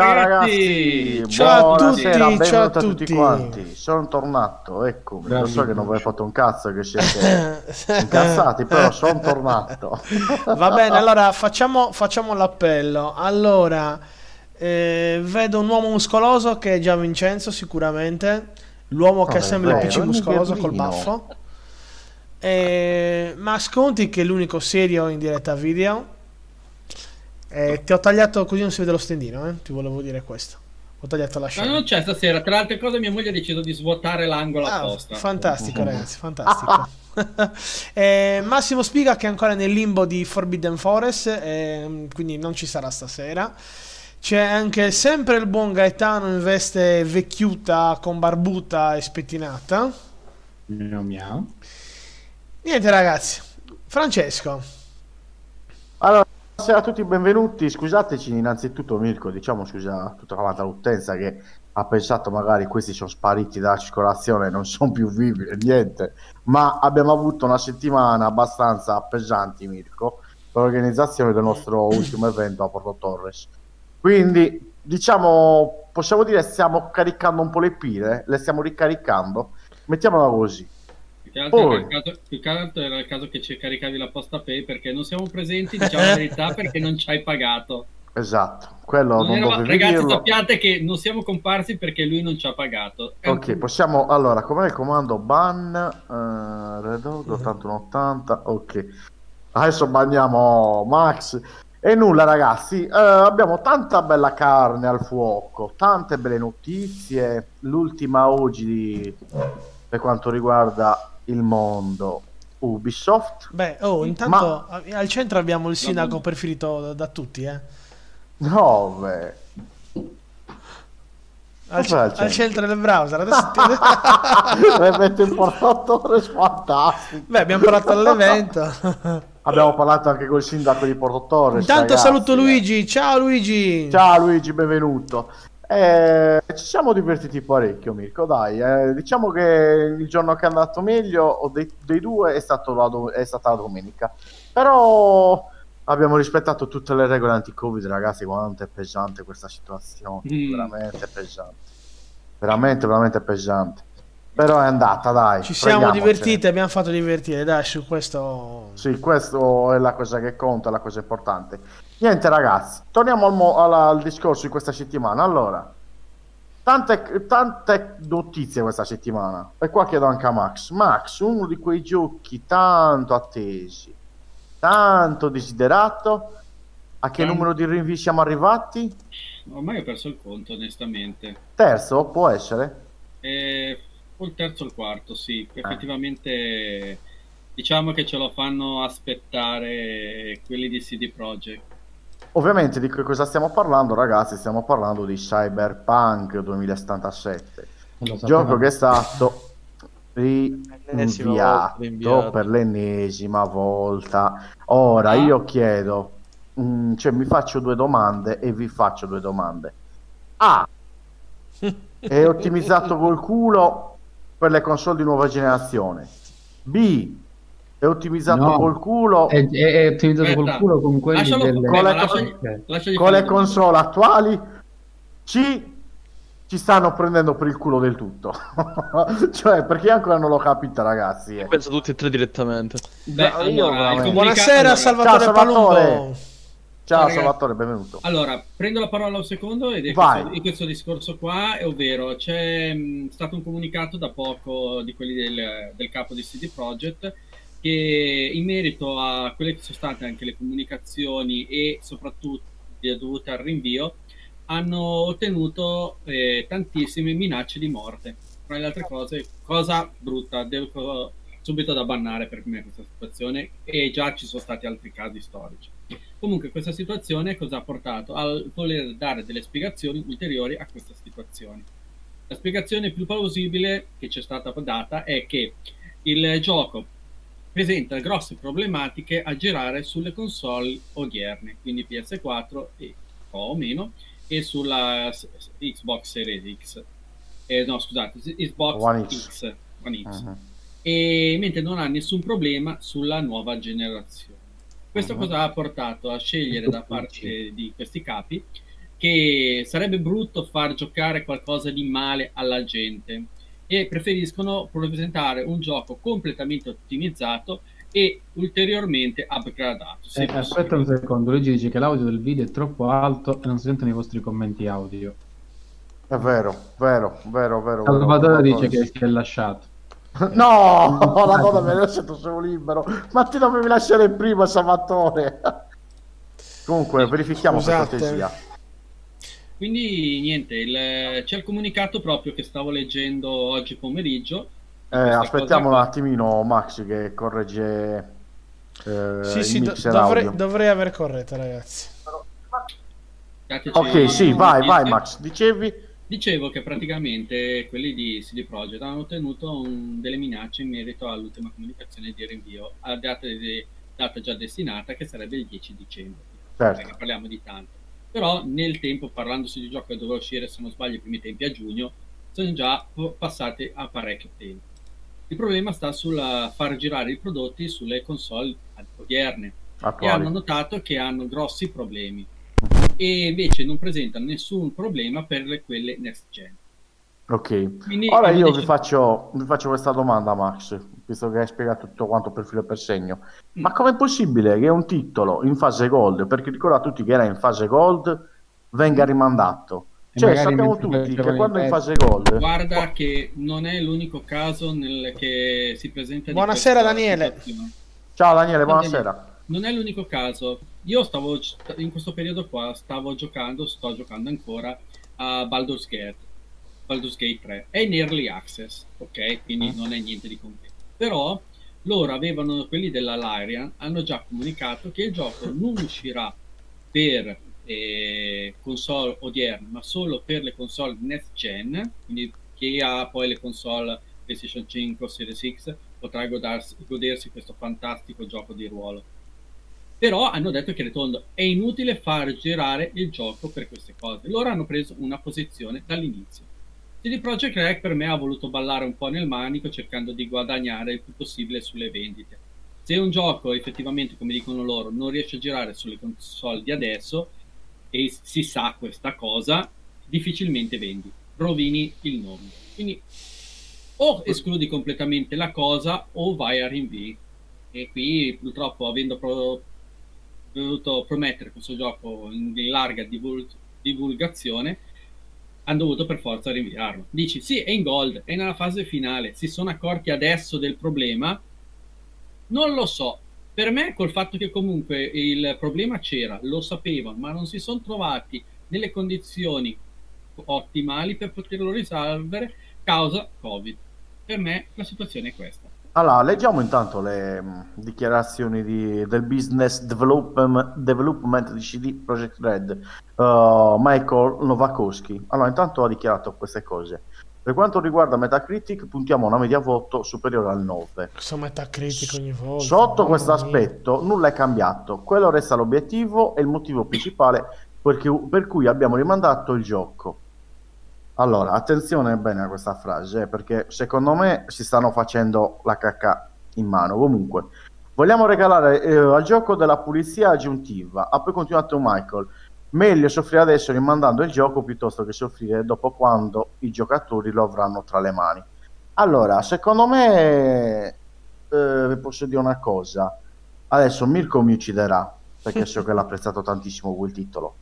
Ciao, ragazzi, Ciao a tutti, ciao a tutti tutti. quanti. Sono tornato, eccomi. Lo so che non vi hai fatto un cazzo che siete incazzati, però sono tornato. Va bene, allora facciamo, facciamo l'appello. Allora, eh, vedo un uomo muscoloso che è già Vincenzo, sicuramente. L'uomo che Non è sembra il vero, PC è un muscoloso col baffo. Eh, ma Sconti, che è l'unico serio in diretta video. Eh, ti ho tagliato così non si vede lo stendino, eh? Ti volevo dire questo. Ho tagliato la Ma scena. non c'è stasera, tra le altre cose mia moglie ha deciso di svuotare l'angolo Ah, apposta. fantastico, ragazzi, fantastico. Eh, Massimo Spiga che è ancora nel limbo di Forbidden Forest, ehm, quindi non ci sarà stasera. C'è anche sempre il buon Gaetano in veste vecchiuta con barbuta e spettinata. Miau miau. Niente, ragazzi. Francesco, Allora, buonasera a tutti, benvenuti. Scusateci innanzitutto Mirko, diciamo scusa a tutta quanta l'utenza che ha pensato magari questi sono spariti dalla circolazione, non sono più vivi e niente, ma abbiamo avuto una settimana abbastanza pesante Mirko per l'organizzazione del nostro ultimo evento a Porto Torres. Quindi, diciamo, possiamo dire stiamo caricando un po' le pile, le stiamo ricaricando, mettiamola così. Più che, altro era il caso, più che altro era il caso che ci caricavi la posta pay perché non siamo presenti, diciamo la verità, perché non ci hai pagato. Esatto, quello Non non, dovevi ragazzi, dirlo. sappiate che non siamo comparsi perché lui non ci ha pagato. È un Ok, possiamo allora, com'è il comando ban eh, Red Dog 8180, ok. Adesso banniamo Max e nulla ragazzi, eh, abbiamo tanta bella carne al fuoco, tante belle notizie, l'ultima oggi per quanto riguarda il mondo Ubisoft. beh, oh, intanto al centro abbiamo il sindaco preferito da, da tutti, eh. No, beh. Al, Cos'è al centro? centro del browser. Adesso ti- Avete portato fantastico. Beh, abbiamo parlato all'evento. Abbiamo parlato anche col sindaco di Porto Torres. Intanto ragazzi. saluto Luigi. Ciao Luigi. Ciao Luigi, benvenuto. Eh, ci siamo divertiti parecchio, Mirko. Dai, eh, diciamo che il giorno che è andato meglio dei, dei due è, la do- è stata la domenica. Però abbiamo rispettato tutte le regole anti-Covid, ragazzi. Quanto è pesante questa situazione, Mm. veramente pesante, veramente, veramente pesante. Però è andata, dai. Ci siamo divertiti, abbiamo fatto divertire, dai, su questo... Sì, questo è la cosa che conta, la cosa importante. Niente ragazzi, torniamo al, mo- alla- al discorso di questa settimana. Allora, tante, tante notizie questa settimana. E qua chiedo anche a Max. Max, uno di quei giochi tanto attesi, tanto desiderato, a che Tanto. numero di rinvii siamo arrivati? Ormai ho perso il conto, onestamente. Terzo, può essere? E... O il terzo o il quarto, sì. Effettivamente diciamo che ce lo fanno aspettare quelli di CD Projekt. Ovviamente di che cosa stiamo parlando ragazzi? Stiamo parlando di Cyberpunk 2077. Lo gioco che è stato rinviato. per l'ennesima volta. Ora Ah. io chiedo, mm, cioè mi faccio due domande e vi faccio due domande. A. È ottimizzato col culo per le console di nuova generazione. B. È ottimizzato No. col culo È, è, ottimizzato Aspetta, col culo con quelli lascialo- delle... Con le- lasciagli- lasciagli con le console attuali. C. ci stanno prendendo per il culo del tutto. cioè, perché io ancora non l'ho capita, ragazzi. eh. Penso tutti e tre direttamente. Beh, io allora, veramente- comunica- Buonasera, Salvatore Ciao, Salvatore. Palumbo. Ciao. Salvatore, benvenuto. Allora, prendo la parola un secondo ed è Vai. questo, in questo discorso qua, è ovvero c'è mh, stato un comunicato da poco di quelli del, del capo di CD Projekt che in merito a quelle che sono state anche le comunicazioni e soprattutto dovute al rinvio hanno ottenuto eh, tantissime minacce di morte. Tra le altre cose, cosa brutta, devo subito da bannare per me questa situazione e già ci sono stati altri casi storici. Comunque questa situazione cosa ha portato? Al voler dare delle spiegazioni ulteriori a questa situazione. La spiegazione più plausibile che ci è stata data è che il gioco presenta grosse problematiche a girare sulle console odierne, quindi PS4 e o meno, e sulla Xbox Series X. Eh, no, scusate, Xbox One X. X. One X Mhm. e mentre non ha nessun problema sulla nuova generazione. Questo Mhm. cosa ha portato a scegliere da parte di questi capi che sarebbe brutto far giocare qualcosa di male alla gente e preferiscono presentare un gioco completamente ottimizzato e ulteriormente upgradato. Eh, aspetta un secondo, Luigi dice che l'audio del video è troppo alto e non si sentono i vostri commenti audio. È vero, vero, vero, vero. Salvatore vero, dice vero. che si è lasciato. No, la donna me l'ha lasciato solo libero. Ma ti dovevi lasciare prima, Salvatore. Comunque, verifichiamo per Scusate. cortesia. Quindi niente, il- c'è il comunicato proprio che stavo leggendo oggi pomeriggio. Eh, aspettiamo un attimino Max che corregge eh, Sì, il sì, do- dovrei, audio. dovrei aver corretto, ragazzi. Ok, sì, vai, vai. Max. Dicevi? Dicevo che praticamente quelli di CD Projekt hanno ottenuto un- delle minacce in merito all'ultima comunicazione di rinvio a data, di- data già destinata che sarebbe il 10 dicembre. Certo. Perché parliamo di tanto. Però nel tempo, parlandosi di gioco che doveva uscire, se non sbaglio, i primi tempi a giugno, sono già passati a parecchio tempo. Il problema sta sul far girare i prodotti sulle console odierne e Attuali. hanno notato che hanno grossi problemi e invece non presentano nessun problema per le- quelle next gen. Ok. Quindi Ora io vi faccio, vi faccio questa domanda, Max, visto che hai spiegato tutto quanto per filo e per segno. Mm. Ma com'è possibile che un titolo in fase gold, perché ricorda a tutti che era in fase gold, venga rimandato? E Cioè, sappiamo tutti che quando è in fase gold... Guarda che non è l'unico caso nel che si presenta Buonasera, Daniele. situazione. Ciao Daniele, Ciao, buonasera. Non è l'unico caso. Io stavo in questo periodo qua stavo giocando, sto giocando ancora a Baldur's Gate. Baldur's Gate 3 è in early access, ok? Quindi Mm. non è niente di concreto. Però loro avevano quelli della Lyrian hanno già comunicato che il gioco non uscirà per eh, console odierne, ma solo per le console next gen, quindi chi ha poi le console PlayStation 5 o Series X potrà godarsi- godersi questo fantastico gioco di ruolo. Però hanno detto che Retondo è inutile far girare il gioco per queste cose. Loro hanno preso una posizione dall'inizio. CD Projekt Red per me ha voluto ballare un po' nel manico cercando di guadagnare il più possibile sulle vendite. Se un gioco effettivamente, come dicono loro, non riesce a girare sulle console di adesso e si sa questa cosa, difficilmente vendi, rovini il nome. Quindi o escludi completamente la cosa o vai a rinvii. E qui purtroppo avendo pro- dovuto promettere questo gioco in larga divul- divulgazione, hanno dovuto per forza rinviarlo. Dici sì, è in gold, è nella fase finale, si sono accorti adesso del problema? Non lo so. Per me, col fatto che comunque il problema c'era, lo sapevano, ma non si sono trovati nelle condizioni ottimali per poterlo risolvere causa Covid. Per me la situazione è questa. Allora, leggiamo intanto le mh, dichiarazioni di- del business development, development di CD Projekt Red, uh, Michael Novakowski. Allora, intanto ha dichiarato queste cose. Per quanto riguarda Metacritic, puntiamo a una media voto superiore al 9. Questo metacritico ogni volta. Sotto questo aspetto nulla è cambiato, quello resta l'obiettivo e il motivo principale perché- per cui abbiamo rimandato il gioco. Allora, attenzione bene a questa frase, eh, perché secondo me si stanno facendo la cacca in mano. Comunque, vogliamo regalare eh, al gioco della pulizia aggiuntiva. Ha poi continuato Michael. Meglio soffrire adesso rimandando il gioco piuttosto che soffrire dopo quando i giocatori lo avranno tra le mani. Allora, secondo me, eh, vi posso dire una cosa. Adesso Mirko mi ucciderà perché so che l'ha apprezzato tantissimo quel titolo.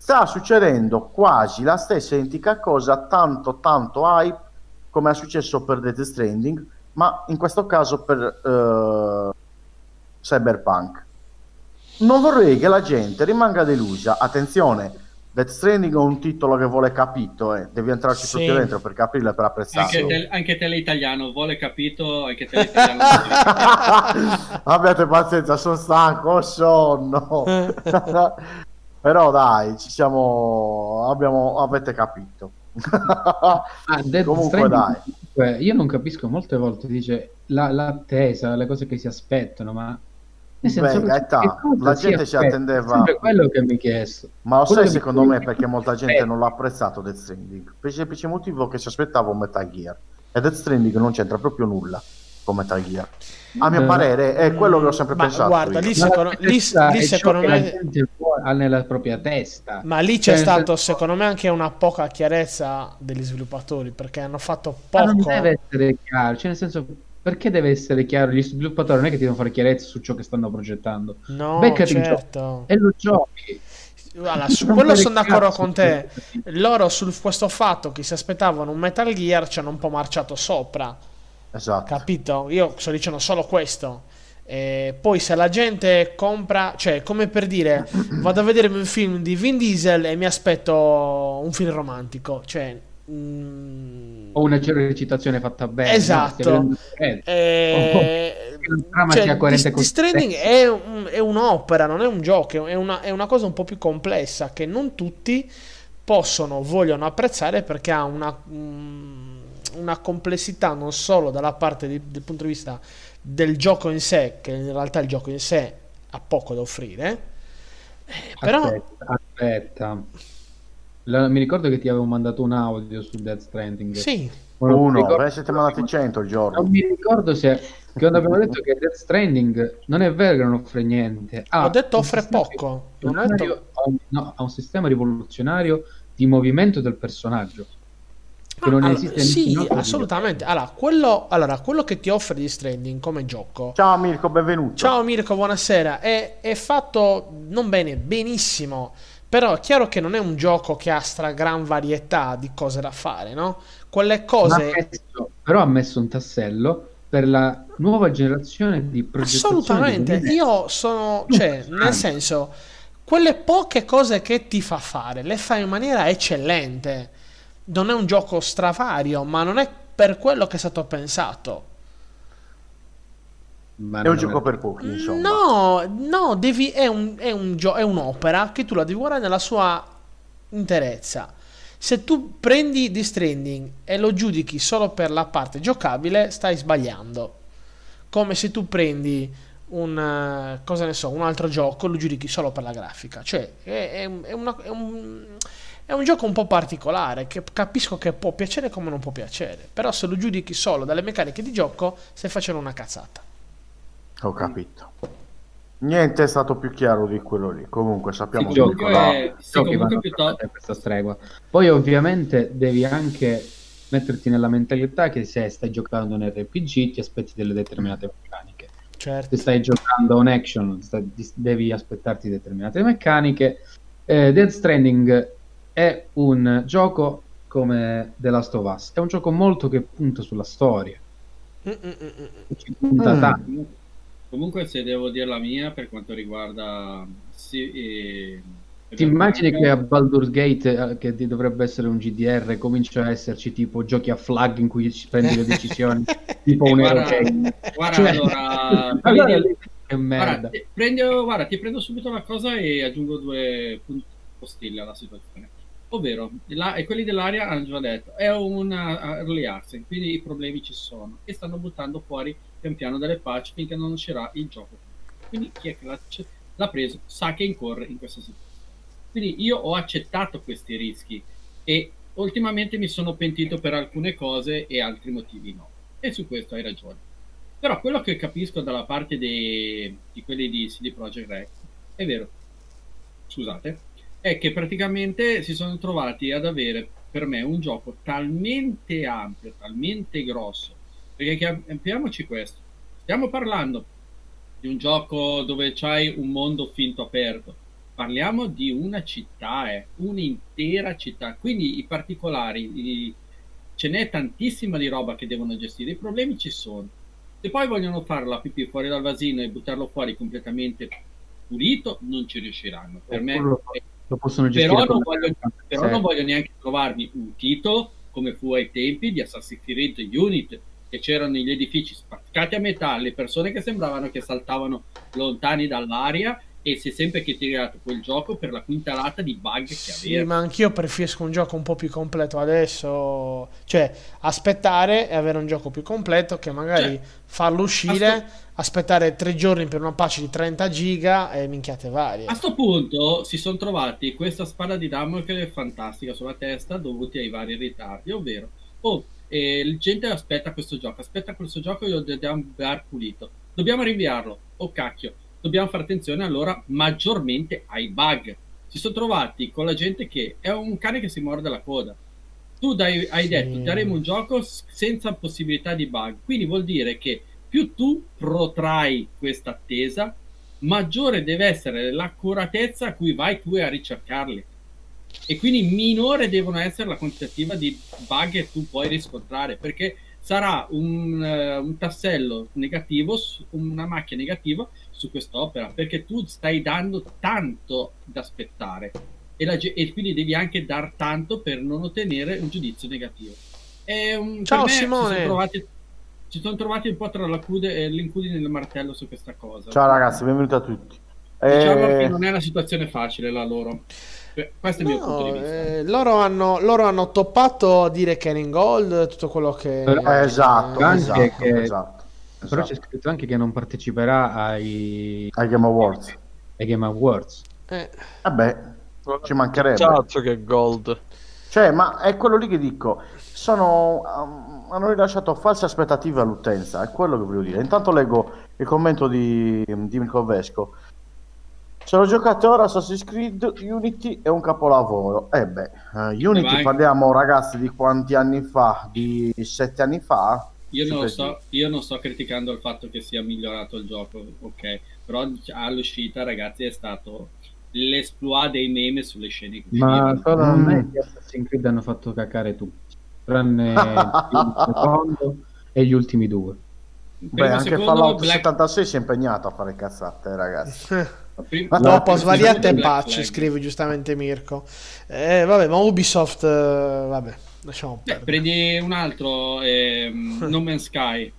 Sta succedendo quasi la stessa identica cosa, tanto tanto hype come è successo per Death Stranding, ma in questo caso per eh, Cyberpunk. Non vorrei che la gente rimanga delusa. Attenzione, Death Stranding è un titolo che vuole capito, eh. devi entrarci Sì. proprio dentro per capirlo e per apprezzarlo. Anche, te, anche te l'italiano vuole capito, anche te l'italiano Abbiate pazienza, sono stanco, ho sonno. Però dai, ci siamo. Abbiamo... Avete capito. Ah, Comunque, dai. io non capisco molte volte dice la- l'attesa, le cose che si aspettano, ma nel senso, Beh, cosa la gente aspetta? attendeva- È quello che mi chiesto. Ma lo Quello sai che mi- secondo me perché molta gente non l'ha apprezzato Death Stranding? Per il semplice motivo che si aspettava un Metal Gear. E Death Stranding non c'entra proprio nulla con Metal Gear. A mio Eh, parere è quello che ho sempre ma pensato. guarda, io. lì Ma secondo- lì- lì secondo me- ha nella propria testa. Ma lì c'è Cioè, stato, secondo me, anche una poca chiarezza degli sviluppatori perché hanno fatto Ma non poco. deve essere chiaro, cioè nel senso perché deve essere chiaro? Gli sviluppatori non è che ti devono fare chiarezza su ciò che stanno progettando. No, Beccati certo. E lo giochi. Allora, su quello sono d'accordo con te. questo. Loro su questo fatto che si aspettavano un Metal Gear ci hanno un po' marciato sopra. Esatto. Capito? Io sto dicendo solo questo. E poi se la gente compra, cioè come per dire, vado a vedermi un film di Vin Diesel e mi aspetto un film romantico, cioè mm, O una recitazione fatta bene. Esatto. no? Vedendo- eh, trama cioè, coerente Stranding te. è, un- è un'opera, non è un gioco, è una, è una cosa un po' più complessa che non tutti possono, vogliono apprezzare perché ha una, mm, una complessità non solo dalla parte di- del punto di vista del gioco in sé, che in realtà il gioco in sé ha poco da offrire, eh, però Aspetta, aspetta. La- mi ricordo che ti avevo mandato un audio su Death Stranding. sì, non Uno, ricordo- ve siete mandati 100 il giorno. Non mi ricordo se che quando abbiamo detto che Death Stranding non è vero che non offre niente. Ha ho detto offre poco, detto... ha un, no, ha un sistema rivoluzionario di movimento del personaggio. Che non allora, esiste in sì, assolutamente. Allora quello, allora, quello che ti offre di Stranding come gioco Ciao Mirko, benvenuto. Ciao Mirko, buonasera. È, è fatto non bene, benissimo. Però è chiaro che non è un gioco che ha stra gran varietà di cose da fare, no? Quelle cose. ha messo- però ha messo un tassello per la nuova generazione di progettazione. Assolutamente. di- Io sono. Cioè, nel senso, quelle poche cose che ti fa fare, le fa in maniera eccellente. Non è un gioco stravario, ma non è per quello che è stato pensato. Ma È un gioco per pochi, insomma. No, no, devi, è, un- è un gio- è un'opera che tu la devi guardare nella sua interezza. Se tu prendi The Stranding e lo giudichi solo per la parte giocabile, stai sbagliando. Come se tu prendi un, eh, cosa ne so, un altro gioco e lo giudichi solo per la grafica. Cioè, è, è è una- è un, è un gioco un po' particolare che capisco che può piacere come non può piacere. Però se lo giudichi solo dalle meccaniche di gioco, stai facendo una cazzata. Ho capito. Niente è stato più chiaro di quello lì. Comunque sappiamo Sì, che eh, sì, comunque piuttosto- questa stregua. Poi ovviamente devi anche metterti nella mentalità che se stai giocando un RPG ti aspetti delle determinate meccaniche. Certo. Se stai giocando un action sta- di- devi aspettarti determinate meccaniche. Eh, Death Stranding è un gioco come The Last of Us, è un gioco molto che punta sulla storia, Mm, mm, mm, ci punta Mm. tanto. Comunque, se devo dire la mia per quanto riguarda. Sì, eh, Ti immagini che a Baldur's Gate, eh, che dovrebbe essere un GDR, comincia a esserci tipo giochi a flag in cui ci prendi le decisioni, tipo un guarda- Hero Game. Guarda, Cioè- allora, allora che guarda, merda. ti, prendo, guarda, ti prendo subito una cosa e aggiungo due punti postili alla situazione. Ovvero, la- e quelli dell'aria hanno già detto, è una early access, quindi i problemi ci sono e stanno buttando fuori pian piano delle patch finché non uscirà il gioco. Quindi chi è che l'ha, l'ha preso sa che incorre in questa situazione. Quindi io ho accettato questi rischi e ultimamente mi sono pentito per alcune cose e altri motivi no. E su questo hai ragione. Però quello che capisco dalla parte dei- di quelli di CD Projekt Red è vero, scusate, è è che praticamente si sono trovati ad avere per me un gioco talmente ampio, talmente grosso, perché capiamoci questo, stiamo parlando di un gioco dove c'hai un mondo finto aperto, parliamo di una città, eh, un'intera città, quindi i particolari, i- ce n'è tantissima di roba che devono gestire, i problemi ci sono. Se poi vogliono fare la pipì fuori dal vasino e buttarlo fuori completamente pulito, non ci riusciranno. Per me Lo, lo possono gestire però non, voglio, però Sì. non voglio neanche trovarmi un titolo come fu ai tempi di Assassin's Creed Unit che c'erano gli edifici spaccati a metà le persone che sembravano che saltavano lontani dall'aria e si è sempre che tirato quel gioco per la quintalata di bug che Sì, aveva ma anch'io preferisco un gioco un po' più completo adesso. Cioè, aspettare e avere un gioco più completo che magari Cioè, farlo uscire, a sto- aspettare tre giorni per una patch di 30 giga e minchiate varie. A sto punto si sono trovati questa spada di Damocle fantastica sulla testa dovuti ai vari ritardi, ovvero, oh, eh, la gente aspetta questo gioco, aspetta questo gioco e lo dobbiamo dar pulito. Dobbiamo rinviarlo. Oh cacchio, dobbiamo fare attenzione allora maggiormente ai bug. Si sono trovati con la gente che è un cane che si morde la coda. Tu dai- hai Sì. detto daremo un gioco senza possibilità di bug, quindi vuol dire che più tu protrai questa attesa, maggiore deve essere l'accuratezza a cui vai tu a ricercarli. E quindi minore devono essere la quantitativa di bug che tu puoi riscontrare, perché sarà un, eh, un tassello negativo, su- una macchia negativa su quest'opera, perché tu stai dando tanto da aspettare e, la e quindi devi anche dar tanto per non ottenere un giudizio negativo. È un, Ciao, Simone. Si sono, trovati, un po' tra l'accude- eh, l'incudine e il martello su questa cosa. Ciao ragazzi, benvenuti a tutti. Diciamo Eh, che non è una situazione facile la loro. Eh, Questo è il mio punto No, di vista. eh, loro, hanno, loro hanno toppato a dire che era in gold, tutto quello che... Però- eh, esatto, Anche esatto, che- esatto, Però c'è esatto. scritto anche che non parteciperà ai, Ai Game Awards. ai Game Awards. Eh, Vabbè, ci mancherebbe. Cazzo che gold. Cioè, ma è quello lì che dico. Sono, um, hanno rilasciato false aspettative all'utenza, è quello che voglio dire. Intanto leggo il commento di, di Mirko Vesco. Se lo giocate ora Assassin's Creed Unity è un capolavoro. Eh beh, eh, Unity Vai. parliamo ragazzi di quanti anni fa? Di sette anni fa? Io non, sto, io non sto criticando il fatto che sia migliorato il gioco, ok, però all'uscita, ragazzi, è stato l'esploit dei meme sulle scene Ma solo a Mm. me gli Assassin's Creed hanno fatto cacare tutti, tranne il secondo e gli ultimi due. Beh, Primo, anche Fallout Black- 76 si è impegnato a fare cazzate, ragazzi. prim- Dopo svariate patch, scrive giustamente Mirko. Eh, vabbè, ma Ubisoft, eh, vabbè, lasciamo Beh, perdere. prendi un altro, ehm, No Man's Sky.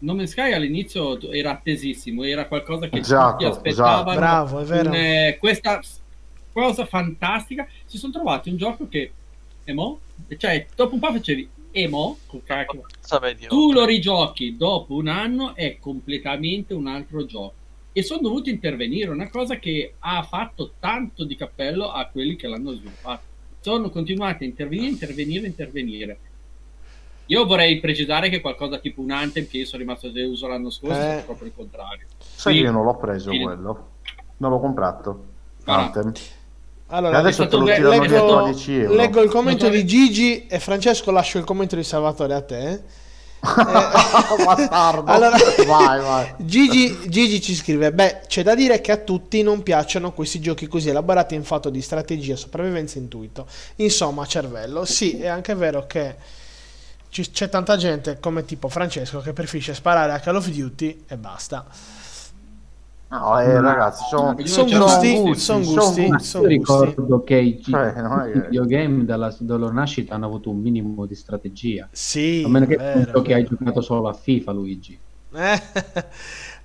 No Man's Sky all'inizio era attesissimo, era qualcosa che Esatto, tutti aspettavano. esatto. Bravo, è vero. un, eh, questa cosa fantastica. Si sono trovati un gioco che, emo, cioè, dopo un po' facevi emo? Tu lo rigiochi dopo un anno, è completamente un altro gioco. E sono dovuti intervenire, una cosa che ha fatto tanto di cappello a quelli che l'hanno sviluppato. Sono continuati a intervenire, intervenire, intervenire. Io vorrei precisare che qualcosa tipo un Anthem che io sono rimasto deluso l'anno scorso Eh. è proprio il contrario. Sai Sì. che io non l'ho preso Sì. quello. Non l'ho comprato. Ah. Allora, adesso te lo tirano leggo- dietro a 10 euro. leggo il commento di Gigi e Francesco lascio il commento di Salvatore a te. Bastardo. Allora- vai, vai. Gigi, Gigi ci scrive: Beh, c'è da dire che a tutti non piacciono questi giochi così elaborati in fatto di strategia, sopravvivenza e intuito. Insomma, cervello. Sì, è anche vero che ci- c'è tanta gente come tipo Francesco che preferisce sparare a Call of Duty e basta. No, eh, ragazzi, sono, c'ho- gusti, sono son gusti, Ma sono io gusti. ricordo che i, Cioè, i videogame dalla, dalla loro nascita hanno avuto un minimo di strategia. Sì, A meno che vero, che hai giocato solo a FIFA, Luigi. Eh,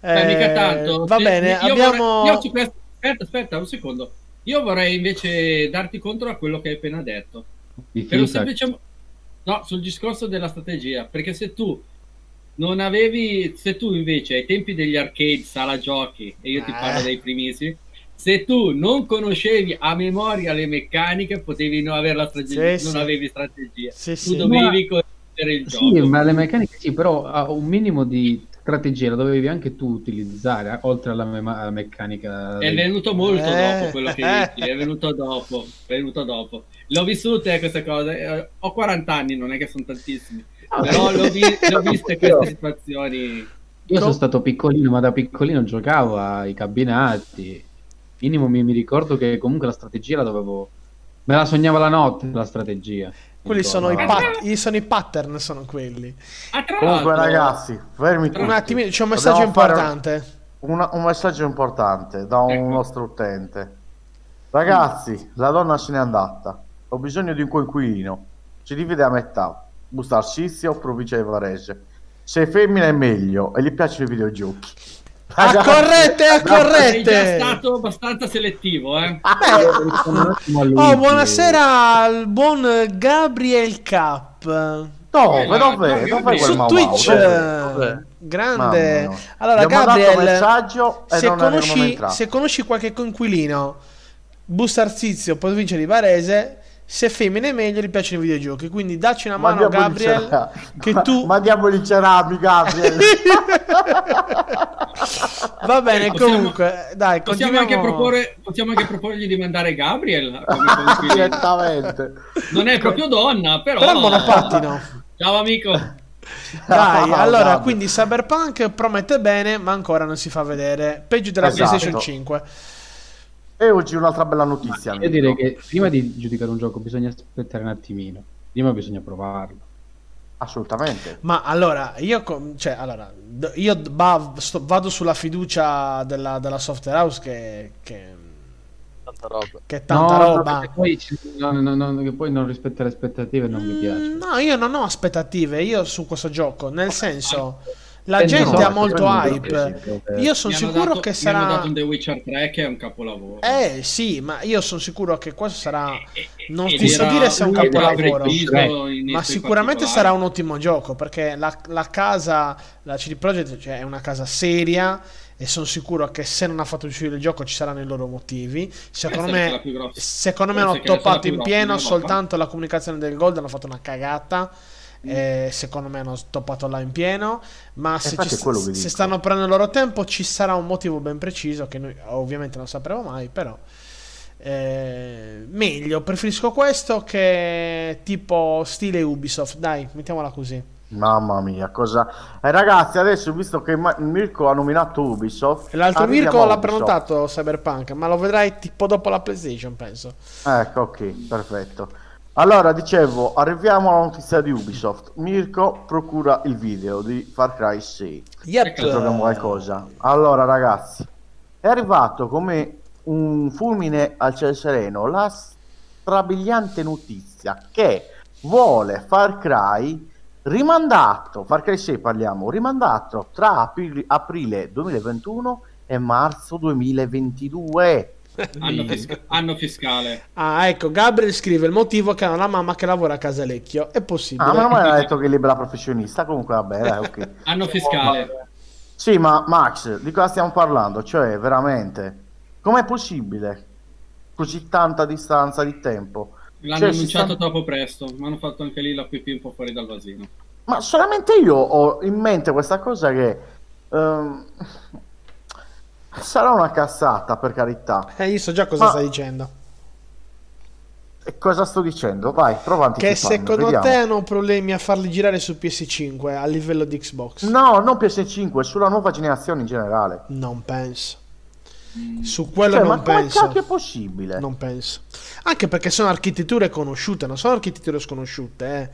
Eh, mica eh, tanto. Va Se- bene, io abbiamo. vorrei- io questo- aspetta, aspetta un secondo. Io vorrei invece darti contro a quello che hai appena detto. Di Per un semplice... No, sul discorso della strategia. Perché se tu non avevi... Se tu invece ai tempi degli arcade, sala giochi, e io ti Eh. parlo dei primissimi, se tu non conoscevi a memoria le meccaniche, potevi non avere la strategia, Sì, non sì. avevi strategia. Sì, tu sì. dovevi conoscere il Sì, gioco. ma le meccaniche sì, però ha un minimo di strategia la dovevi anche tu utilizzare, eh, oltre alla, me- alla meccanica. È venuto molto Eh. dopo quello che dici, è venuto dopo, è venuto dopo. L'ho vissute queste cose, eh, ho 40 anni, non è che sono tantissimi, però l'ho, vi- l'ho viste queste situazioni. Io sono stato piccolino, ma da piccolino giocavo ai cabinati. Minimo mi, mi ricordo che comunque la strategia la dovevo. Me la sognava la notte la strategia. Quelli sono i, No. pat- i- sono i pattern, sono quelli. Ah, Comunque, ragazzi, fermi tutti. Un attimino, c'è un messaggio Dobbiamo importante. una- un messaggio importante da un Ecco. nostro utente. Ragazzi, la donna se n'è andata. Ho bisogno di un coinquilino. Si divide a metà. Busta Arsizio, provincia di Varese. Se è femmina è meglio e gli piacciono i videogiochi. Ah, corrette, ah, Sei già corrette. stato abbastanza selettivo, eh? Rispondo un attimo a Oh, buonasera al buon Gabriel Cap. Dove? Eh, Dove? Dove Su Mau Mau? Twitch, Dove? Dove? grande. Mamma. Allora, Gabriel, messaggio se conosci, se conosci qualche conquilino, busta Arsizio, provincia di Varese. Se femmina è meglio, gli piacciono i videogiochi. Quindi dacci una mano, Mandiamogli Gabriel. cera- Che ma- tu Mandiamogli cerami, Gabriel. va bene. Possiamo- Comunque, dai, Possiamo anche, proporre, possiamo anche proporgli di mandare Gabriel. Direttamente. Non è proprio donna, però... Però il monopattino. Ciao amico. Dai, allora, Gabriel. quindi Cyberpunk promette bene, ma ancora non si fa vedere. Peggio della Esatto. PlayStation 5. E oggi un'altra bella notizia. Io direi che prima di giudicare un gioco bisogna aspettare un attimino. Prima bisogna provarlo. Assolutamente. Ma allora, io, com- cioè, allora, d- io d- ba- sto- vado sulla fiducia della, della software house che, che, Tanta roba. che tanta No, roba. poi, no, no, no, che poi non rispetta le aspettative non mi piace. Mm, No, io non ho aspettative io su questo gioco, nel senso, la Eh, gente no, ha molto hype. Io sono sicuro dato- che Mi hanno sarà... dato un The Witcher 3 che è un capolavoro. Eh sì, ma io sono sicuro che questo sarà... Non Ed ti so dire se è un capolavoro. Ma sicuramente sarà un ottimo gioco perché la, la casa, la CD Projekt cioè, è una casa seria e sono sicuro che se non ha fatto uscire il gioco ci saranno i loro motivi. Secondo me, secondo me hanno toppato in pieno soltanto la comunicazione del Gold, hanno fatto una cagata. Eh, secondo me hanno toppato là in pieno. Ma se, infatti ci- se stanno prendendo il loro tempo, ci sarà un motivo ben preciso che noi ovviamente non sapremo mai. Però eh, meglio, preferisco questo che tipo stile Ubisoft. Dai, mettiamola così. Mamma mia, cosa... Eh, ragazzi, adesso visto che Mirko ha nominato Ubisoft... L'altro Mirko l'ha prenotato Cyberpunk, ma lo vedrai tipo dopo la PlayStation, penso. Ecco, ok, perfetto. Allora, dicevo, arriviamo alla notizia di Ubisoft. Mirko procura il video di Far Cry 6. Yep. Se troviamo qualcosa. Allora, ragazzi, è arrivato come un fulmine al cielo sereno la strabiliante notizia che vuole Far Cry rimandato, Far Cry 6 parliamo, rimandato tra apri- aprile 2021 e marzo 2022. Anno, fisca- anno fiscale. Ah, ecco, Gabriel scrive il motivo che ha una mamma che lavora a Casalecchio. È possibile. Ah, ma non mi ha detto che è libera professionista, comunque vabbè, dai, ok. Anno fiscale. Sì, ma Max, di cosa stiamo parlando? Cioè, veramente, com'è possibile così tanta distanza di tempo? L'hanno Cioè, annunciato sta- troppo presto. Ma hanno fatto anche lì la pipì un po' fuori dal vasino. Ma solamente io ho in mente questa cosa che ehm, sarà una cazzata, per carità. Eh, io so già cosa Ma- stai dicendo. E cosa sto dicendo? Vai, prova a Che secondo vediamo. te hanno problemi a farli girare su PS5 a livello di Xbox? No, non PS5, sulla nuova generazione in generale. Non penso. Su quello Cioè, ma non come penso. cacchio è possibile? Non penso. Anche perché sono architetture conosciute, non sono architetture sconosciute. Eh.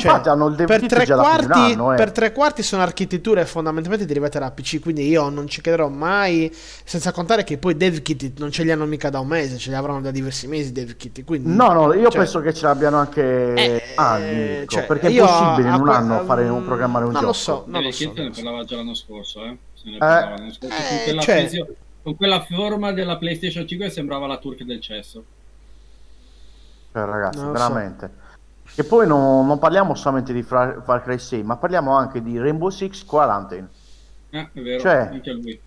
Cioè, Infatti hanno il dev per, tre quarti, anno, eh. per tre quarti sono architetture fondamentalmente derivate da PC, quindi io non ci crederò mai, senza contare che poi dev kit non ce li hanno mica da un mese, ce li avranno da diversi mesi dev kit, quindi... No, no, io Cioè- penso che ce l'abbiano anche Eh, anni, Mirko, cioè, perché è possibile in a un que- anno fare un mm, programmare un non gioco. lo so, non lo so. Ne non lo so. parlava già l'anno scorso, eh. Se ne parlava l'anno scorso. eh, con, quella cioè- fisio- con quella forma della PlayStation 5 sembrava la Turk del cesso. Cioè, ragazzi, lo so. E poi no- non parliamo solamente di Fra- Far Cry 6, ma parliamo anche di Rainbow Six Quarantine. Eh, è vero, Cioè, anche lui.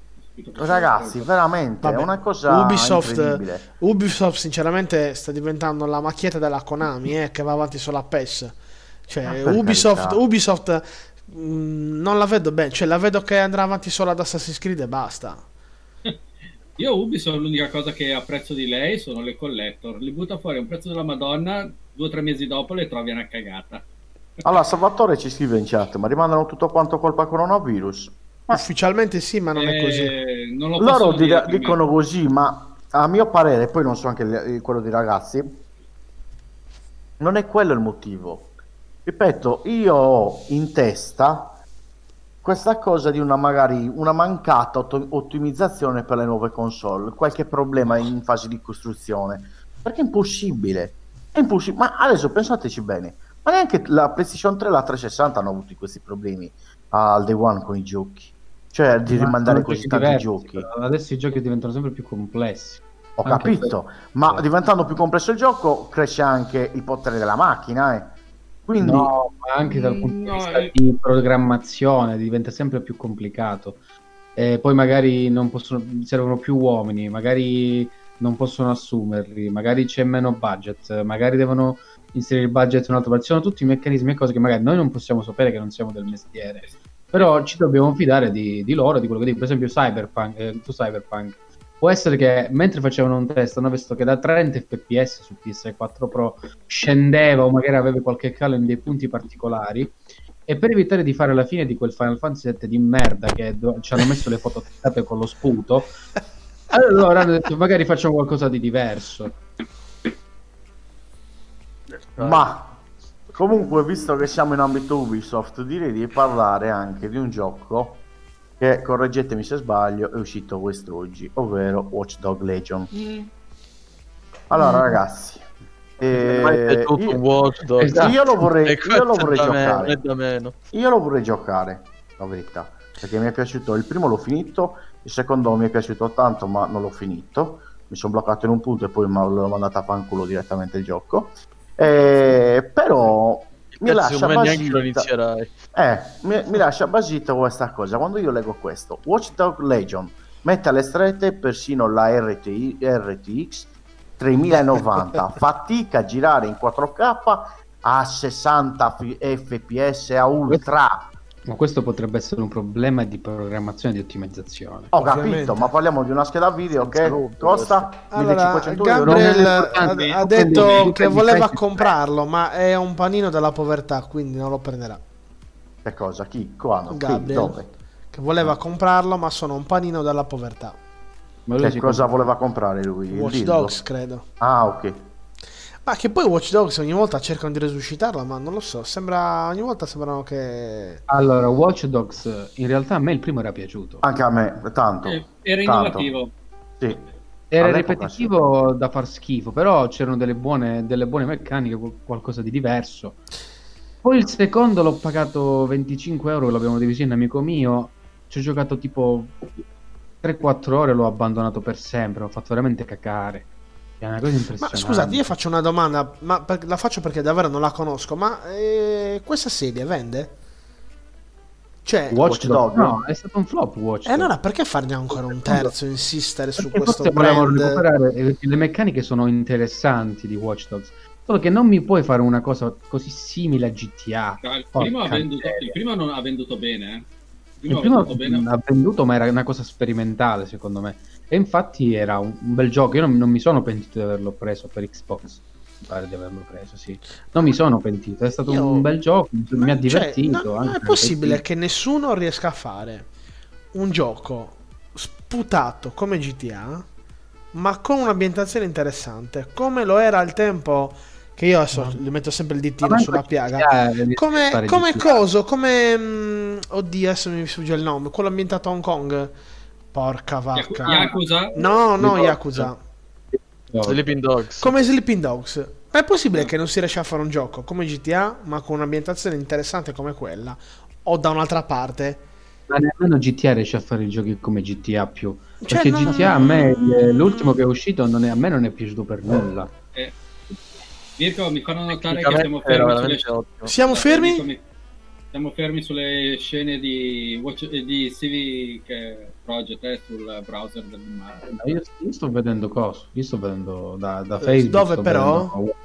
Ragazzi, veramente, Vabbè, è una cosa Ubisoft, incredibile. Ubisoft sinceramente sta diventando la macchietta della Konami eh, che va avanti solo a PES. Cioè, per Ubisoft. Ubisoft Mm, non la vedo bene, cioè la vedo che andrà avanti solo ad Assassin's Creed e basta. Io Ubisoft l'unica cosa che apprezzo di lei sono le collector. Li butta fuori a un prezzo della Madonna, due o tre mesi dopo le trovi una cagata. Allora, Salvatore ci scrive in chat, ma rimandano tutto quanto colpa coronavirus. Ufficialmente sì, ma non è così. Eh, non lo Loro dire dicono così, ma a mio parere, poi non so anche il- quello dei ragazzi, non è quello il motivo. Ripeto, io ho in testa questa cosa di una magari una mancata otto- ottimizzazione per le nuove console, qualche problema in fase di costruzione, perché è impossibile. È impossibile. Ma adesso pensateci bene, ma neanche la PlayStation 3 e la 360 hanno avuto questi problemi al day one con i giochi. Cioè di Ma rimandare così tanti diversi, giochi. Adesso i giochi diventano sempre più complessi. Ho Anche capito, per- ma sì. diventando più complesso il gioco cresce anche il potere della macchina. eh. Quindi, No, ma anche dal punto di vista eh. di programmazione diventa sempre più complicato. E poi magari non possono, servono più uomini, magari non possono assumerli, magari c'è meno budget, magari devono inserire il budget in un altro paese. Sono tutti meccanismi e cose che magari noi non possiamo sapere che non siamo del mestiere. Però ci dobbiamo fidare di, di loro, di quello che dicono. Per esempio, Cyberpunk, eh, su Cyberpunk. Può essere che mentre facevano un test hanno visto che da 30 fps su PS4 Pro scendeva o magari aveva qualche calo in dei punti particolari e per evitare di fare la fine di quel Final Fantasy VII di merda che do- ci hanno messo le foto con lo sputo allora hanno detto magari facciamo qualcosa di diverso ma comunque, visto che siamo in ambito Ubisoft, direi di parlare anche di un gioco che, correggetemi se sbaglio, è uscito quest'oggi, ovvero Watch Dog Legion. Allora, ragazzi, eh, Ma è tutto io- un Watch Dogs. Esatto. io lo vorrei, io lo vorrei meno, giocare. da meno. Io lo vorrei giocare, la verità, perché mi è piaciuto, il primo l'ho finito, il secondo mi è piaciuto tanto ma non l'ho finito, mi sono bloccato in un punto e poi ma- l'ho mandato a fanculo direttamente il gioco, Eh, però mi lascia basita, eh, mi, mi lascia basita questa cosa, quando io leggo questo, Watch Dog Legion mette alle strette persino la RTI, RTX 3090, fatica a girare in 4K a 60 f- fps a ultra. Ma questo potrebbe essere un problema di programmazione e di ottimizzazione Ho Ovviamente. capito, ma parliamo di una scheda video che costa Allora, 1500 euro. Gabriel è ha, ha detto che voleva comprarlo, ma è un panino della povertà, quindi non lo prenderà. Che cosa? Chi? Quando? Gabriel. Dove? Che voleva comprarlo, ma sono un panino della povertà. Ma Che cosa compra- voleva comprare lui? Watch? Dogs, credo. Ah, ok. Ma che poi Watch Dogs ogni volta cercano di resuscitarlo, ma non lo so. Sembra ogni volta sembrano che. allora Watch Dogs in realtà a me il primo era piaciuto Anche a me, tanto. Eh, Era tanto. innovativo. Sì. Era All'epoca ripetitivo da far schifo, però c'erano delle buone, delle buone meccaniche, qual- qualcosa di diverso. Poi il secondo l'ho pagato 25 euro, l'abbiamo diviso in amico mio. Ci ho giocato tipo 3-4 ore, l'ho abbandonato per sempre. Ho fatto veramente cacare. È una cosa Ma impressionante. scusate, io faccio una domanda, ma per- la faccio perché davvero non la conosco. Ma eh, questa serie vende? Cioè, Watch? Dog? No, è stato un flop. Watch e Dogs. allora perché farne ancora un terzo? Insistere su Perché questo forse volevano brand? recuperare eh, le meccaniche sono interessanti di Watch Dogs solo che non mi puoi fare una cosa così simile a GTA primo, ha venduto, primo non ha venduto bene. Eh. Il il primo, primo ha venduto bene. ha venduto ma era una cosa sperimentale secondo me e infatti era un, un bel gioco io non, non mi sono pentito di averlo preso per Xbox mi pare di averlo preso sì non mi sono pentito è stato Io- un bel gioco mi ha Cioè, divertito no- non anche è perché possibile che nessuno riesca a fare un gioco sputato come GTA, ma con un'ambientazione interessante, come lo era al tempo. Che io adesso gli metto sempre il ditino sulla piaga. Come, come coso, come. mm, oddio, adesso mi sfugge il nome. Quello ambientato a Hong Kong. Porca vacca. Yakuza? No, no, Yakuza. No, Sleeping Dogs. Come Sleeping Dogs. Ma è possibile che non si riesca a fare un gioco come GTA, ma con un'ambientazione interessante come quella? O da un'altra parte? Ma nemmeno GTA riesce a fare i giochi come GTA più. Cioè, Perché no- GTA a me, eh, l'ultimo che è uscito, non è- a me non è piaciuto per nulla. Eh, Mirko, mi fanno notare che siamo fermi sulle. Siamo fermi? Siamo fermi sulle scene di, Watch, di Civic Project eh, sul browser del Mario. Io, io sto vedendo cosa? Io sto vedendo da, da Eh, Facebook. dove però? vedendo-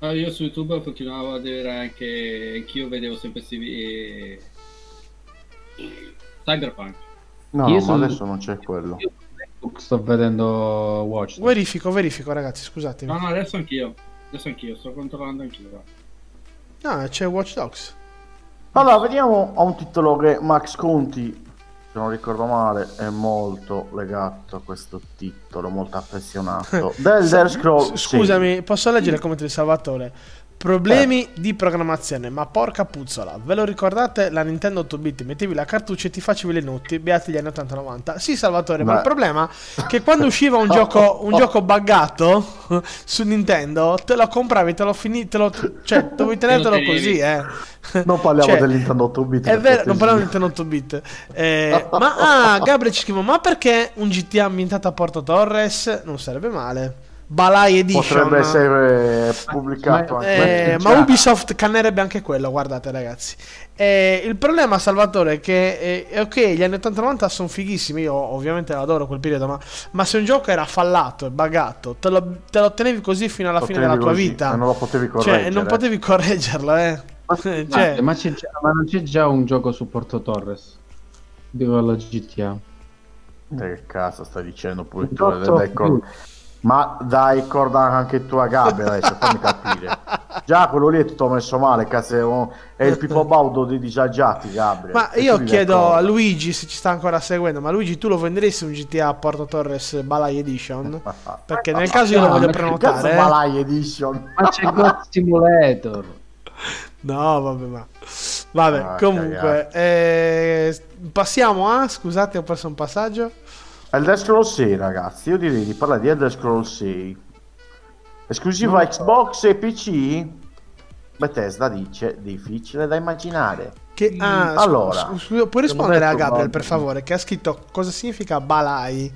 Ah, io su YouTube continuavo a vedere anche, anch'io vedevo sempre Civic, Cyberpunk. No, Io ma sono- adesso non c'è quello. Io sto vedendo Watch. Verifico, verifico, ragazzi, scusatemi. No, no, adesso anch'io. Adesso anch'io, sto controllando anch'io. No, c'è Watch Dogs. Allora, vediamo a un titolo che Max Conti, se non ricordo male, è molto legato a questo titolo, molto affezionato. The Elder Scrolls. S- Scusami, posso leggere il commento di Salvatore? Problemi di programmazione, ma porca puzzola. Ve lo ricordate la Nintendo 8-bit? Mettevi la cartuccia e ti facevi le notti, beati gli anni 80-90. Sì, Salvatore, ma Beh. il problema è che quando usciva un gioco, un gioco buggato su Nintendo, te lo compravi, te lo fini, te lo, cioè, dovevi tenertelo così, eh. Non parliamo Cioè, del Nintendo 8 bit. È per vero, non parliamo di Nintendo 8 bit. Eh, ma ah, Gabriele ci scrive: Ma perché un GTA ambientato a Porto Torres? Non sarebbe male. Balai Edition. Potrebbe essere pubblicato Ma- anche. Eh, ma Ubisoft cannerebbe anche quello, guardate ragazzi. Eh, il problema, Salvatore, è che eh, ok, gli anni 80-90 sono fighissimi, io ovviamente adoro quel periodo, ma, ma se un gioco era fallato e buggato, te lo, te lo tenevi così fino alla Lo fine della tua così, vita. non lo potevi Cioè, correggere. non potevi correggerlo, eh. Scusate, cioè, ma, c'è già- ma non c'è già un gioco su Porto Torres? Dico alla GTA. Te Che cazzo stai dicendo pure tu? Cor- Ma dai, corda anche tu a Gabriele adesso, fammi capire. Già quello lì è tutto messo male, cazzo, è, il Pippo Baudo dei disagiati, Gabriele. Ma E io chiedo a. Luigi se ci sta ancora seguendo, ma Luigi tu lo venderesti un GTA Porto Torres Balai Edition? Perché nel caso io lo voglio ma prenotare. eh. Balai Edition. Ma c'è God Simulator. No, vabbè, ma vabbè, Ah, comunque eh, passiamo a scusate, ho perso un passaggio. Elder Scrolls 6, ragazzi, io direi di parlare di Elder Scrolls 6. Esclusiva Xbox e PC? Bethesda dice difficile da immaginare. Che ah, scu- Allora, scu- scu- puoi rispondere a Gabriel proprio. per favore che ha scritto cosa significa Balai?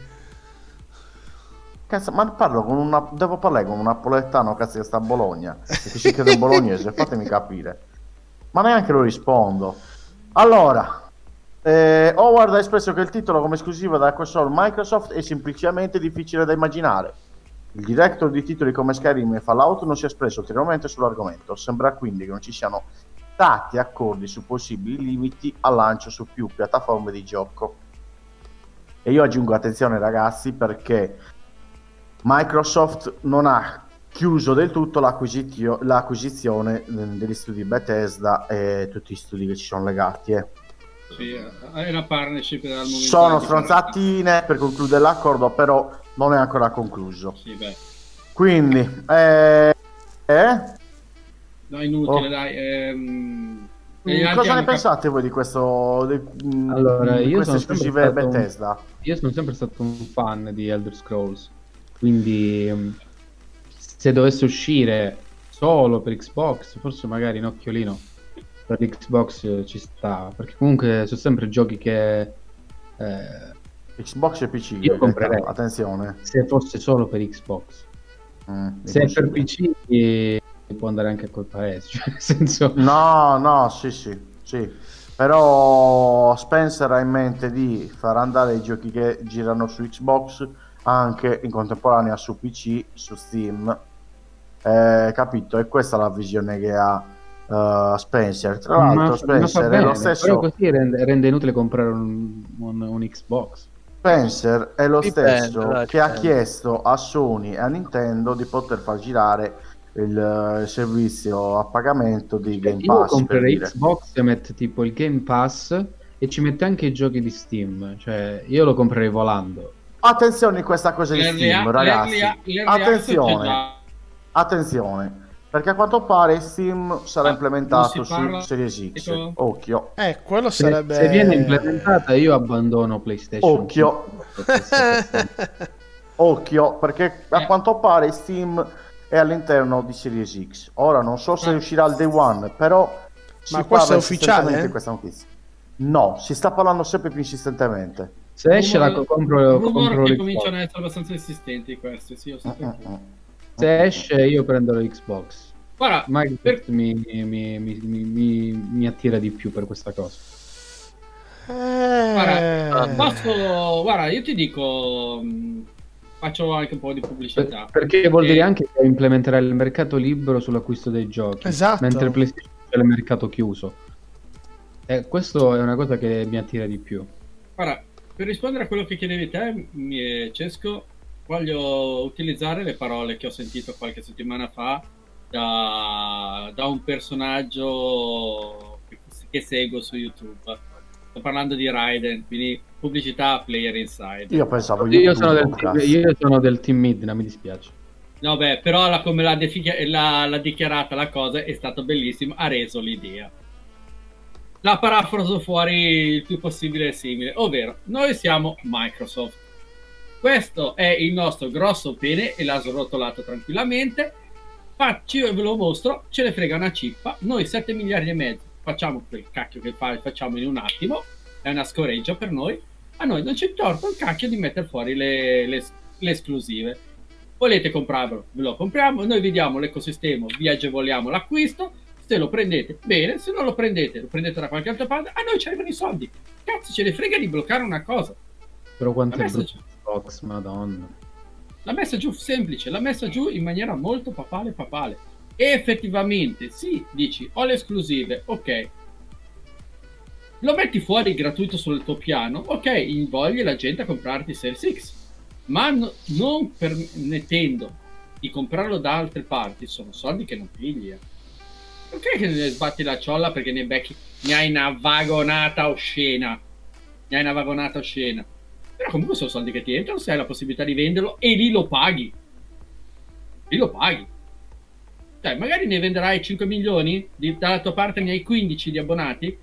Cazzo, ma parlo con una. Devo parlare con un napoletano cazzo che sta a Bologna. Perché si crede un bolognese, fatemi capire. Ma neanche lo rispondo. Allora, eh, Howard ha espresso che il titolo come esclusiva della console Microsoft è semplicemente difficile da immaginare. Il director di titoli come Skyrim e Fallout non si è espresso ulteriormente sull'argomento. Sembra quindi che non ci siano stati accordi su possibili limiti al lancio su più piattaforme di gioco. E io aggiungo attenzione ragazzi perché Microsoft non ha chiuso del tutto l'acquisizione mm, degli studi Bethesda e tutti gli studi che ci sono legati. eh. Sì, è una partnership dal momento Sono stronzatine per concludere l'accordo, però non è ancora concluso. Sì, beh. Quindi, eh, eh? No, inutile, Oh. dai. Ehm, Mm, cosa ne cap- pensate voi di questo di, mm, Allora, di io queste sono sempre esclusive stato un- Bethesda? Io sono sempre stato un fan di Elder Scrolls, quindi mm, se dovesse uscire solo per Xbox, forse magari in occhiolino per Xbox eh, ci sta, perché comunque sono sempre giochi che eh, Xbox e PC, Io eh, comprerei. attenzione. se fosse solo per Xbox, Mm, se è per. PC eh, può andare anche a colpa S, cioè nel senso No, no, sì, sì, sì. Però Spencer ha in mente di far andare i giochi che girano su Xbox anche in contemporanea su PC, su Steam. Eh, capito? E questa è la visione che ha eh, Spencer. Tra l'altro, ma Spencer fa è bene, lo stesso. però così rende, rende inutile comprare un, un- un Xbox. Spencer è lo Dipende, stesso dai, che ha dipende. chiesto a Sony e a Nintendo di poter far girare il eh, servizio a pagamento di Game Io Pass. Per comprerei. Xbox e mette tipo il Game Pass e ci mette anche i giochi di Steam. Cioè, io lo comprerei volando. Attenzione a questa cosa di Steam, ragazzi. Attenzione, attenzione. Perché a quanto pare Steam sarà Ah, implementato su Series X. tipo- Occhio. Eh, quello Se, sarebbe se viene implementata, io abbandono PlayStation. Occhio. 5. Occhio, perché a Eh. quanto pare Steam è all'interno di Series X. Ora non so se Ah. uscirà il day one, però si Ma questo parla è ufficiale, eh? questa notizia. No, si sta parlando sempre più insistentemente. Se esce la compro, rumor compro che cominciano ad essere abbastanza insistenti questi, sì, ho Mm, sentito. Mm, mm. Se esce, io prendo l'Xbox. Guarda, Microsoft per- mi, mi, mi, mi- mi- mi attira di più per questa cosa. Eh, posso, guarda, io ti dico, mh, faccio anche un po' di pubblicità. Per- perché vuol Eh, dire anche che implementerà il mercato libero sull'acquisto dei giochi. Esatto. Mentre PlayStation c'è il mercato chiuso. E questo è una cosa che mi attira di più. Guarda, per rispondere a quello che chiedevi te, mi- eh, Cesco, voglio utilizzare le parole che ho sentito qualche settimana fa da, da un personaggio che, che seguo su YouTube. Sto parlando di Raiden, quindi pubblicità a Player Inside. Io pensavo Io YouTube sono, del team, io sono del team Midna, mi dispiace. No, beh, però la- come l'ha, defi- l'ha- l'ha dichiarata la cosa è stato bellissimo, ha reso l'idea. La parafraso fuori il più possibile simile, ovvero noi siamo Microsoft. Questo è il nostro grosso pene e l'ha srotolato tranquillamente. Facci, ve lo mostro, ce ne frega una cippa. Noi 7 miliardi e mezzo facciamo quel cacchio che fa- facciamo in un attimo, è una scoreggia per noi. A noi non ci importa un cacchio di mettere fuori le, le- le esclusive volete comprarlo, ve lo compriamo, noi vi diamo l'ecosistema, vi agevoliamo l'acquisto, se lo prendete bene, se non lo prendete, lo prendete da qualche altra parte, a noi ci arrivano i soldi. Cazzo, ce ne frega di bloccare una cosa. Però quanto La è brutto Xbox, madonna. l'ha messa giù semplice, l'ha messa giù in maniera molto papale papale. E effettivamente, sì, dici, ho le esclusive, ok. Lo metti fuori gratuito sul tuo piano, ok, invogli la gente a comprarti Series X. Ma no- non permettendo di comprarlo da altre parti, sono soldi che non pigli. eh. Perché che ne sbatti la ciolla perché ne becchi, ne hai una vagonata oscena. Ne hai una vagonata oscena. Comunque sono soldi che ti entrano se hai la possibilità di venderlo e lì lo paghi. Lì lo paghi. Cioè, magari ne venderai 5 milioni, di- dalla tua parte ne hai 15 di abbonati,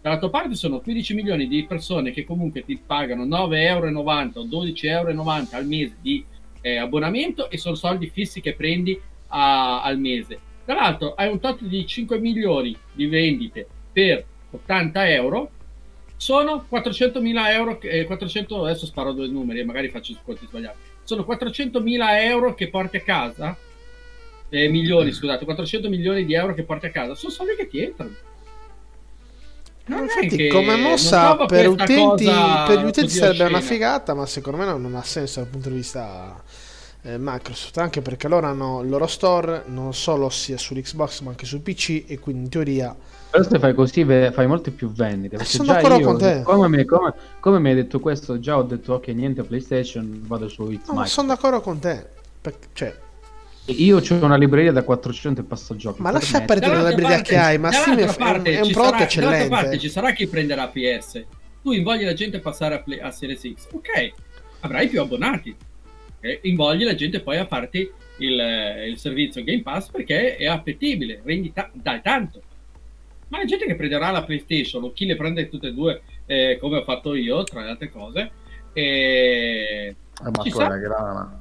dalla tua parte sono 15 milioni di persone che comunque ti pagano 9,90 euro o 12,90 euro al mese di eh, abbonamento e sono soldi fissi che prendi a- al mese. Dall'altro hai un tot di 5 milioni di vendite per 80 euro, sono 400.000 euro, che- eh, 400, adesso sparo due numeri e magari faccio i conti sbagliati, sono 400.000 euro che porti a casa, eh, milioni scusate, 400 milioni di euro che porti a casa, sono soldi che ti entrano. Non Infatti, che- come mossa per, utenti, per gli utenti sarebbe una oscena. figata, ma secondo me non, non ha senso dal punto di vista eh, Microsoft, anche perché loro hanno il loro store non solo sia sull'Xbox ma anche sul PC e quindi in teoria Però se fai così fai molte più vendite. Perché sono già d'accordo io, con te. Come, mi- come- come mi hai detto questo, già ho detto ok, niente PlayStation, vado su It's no, ma sono d'accordo con te. Perché- cioè, Io ho una libreria da 400 e passa giochi. ma lascia perdere la libreria parte- che hai, ma un, parte è un prodotto sarà- Dall'altra parte eccellente. ci sarà chi prenderà PS. Tu invogli la gente a passare a, Play- a Series X. Ok, avrai più abbonati. Ok? Invogli la gente poi a farti il, eh, il servizio Game Pass perché è appetibile, rendi ta- dai tanto. Ma la gente che prenderà la PlayStation o chi le prende tutte e due, eh, come ho fatto io, tra le altre cose, eh, Eh, ma tu sa- è grana.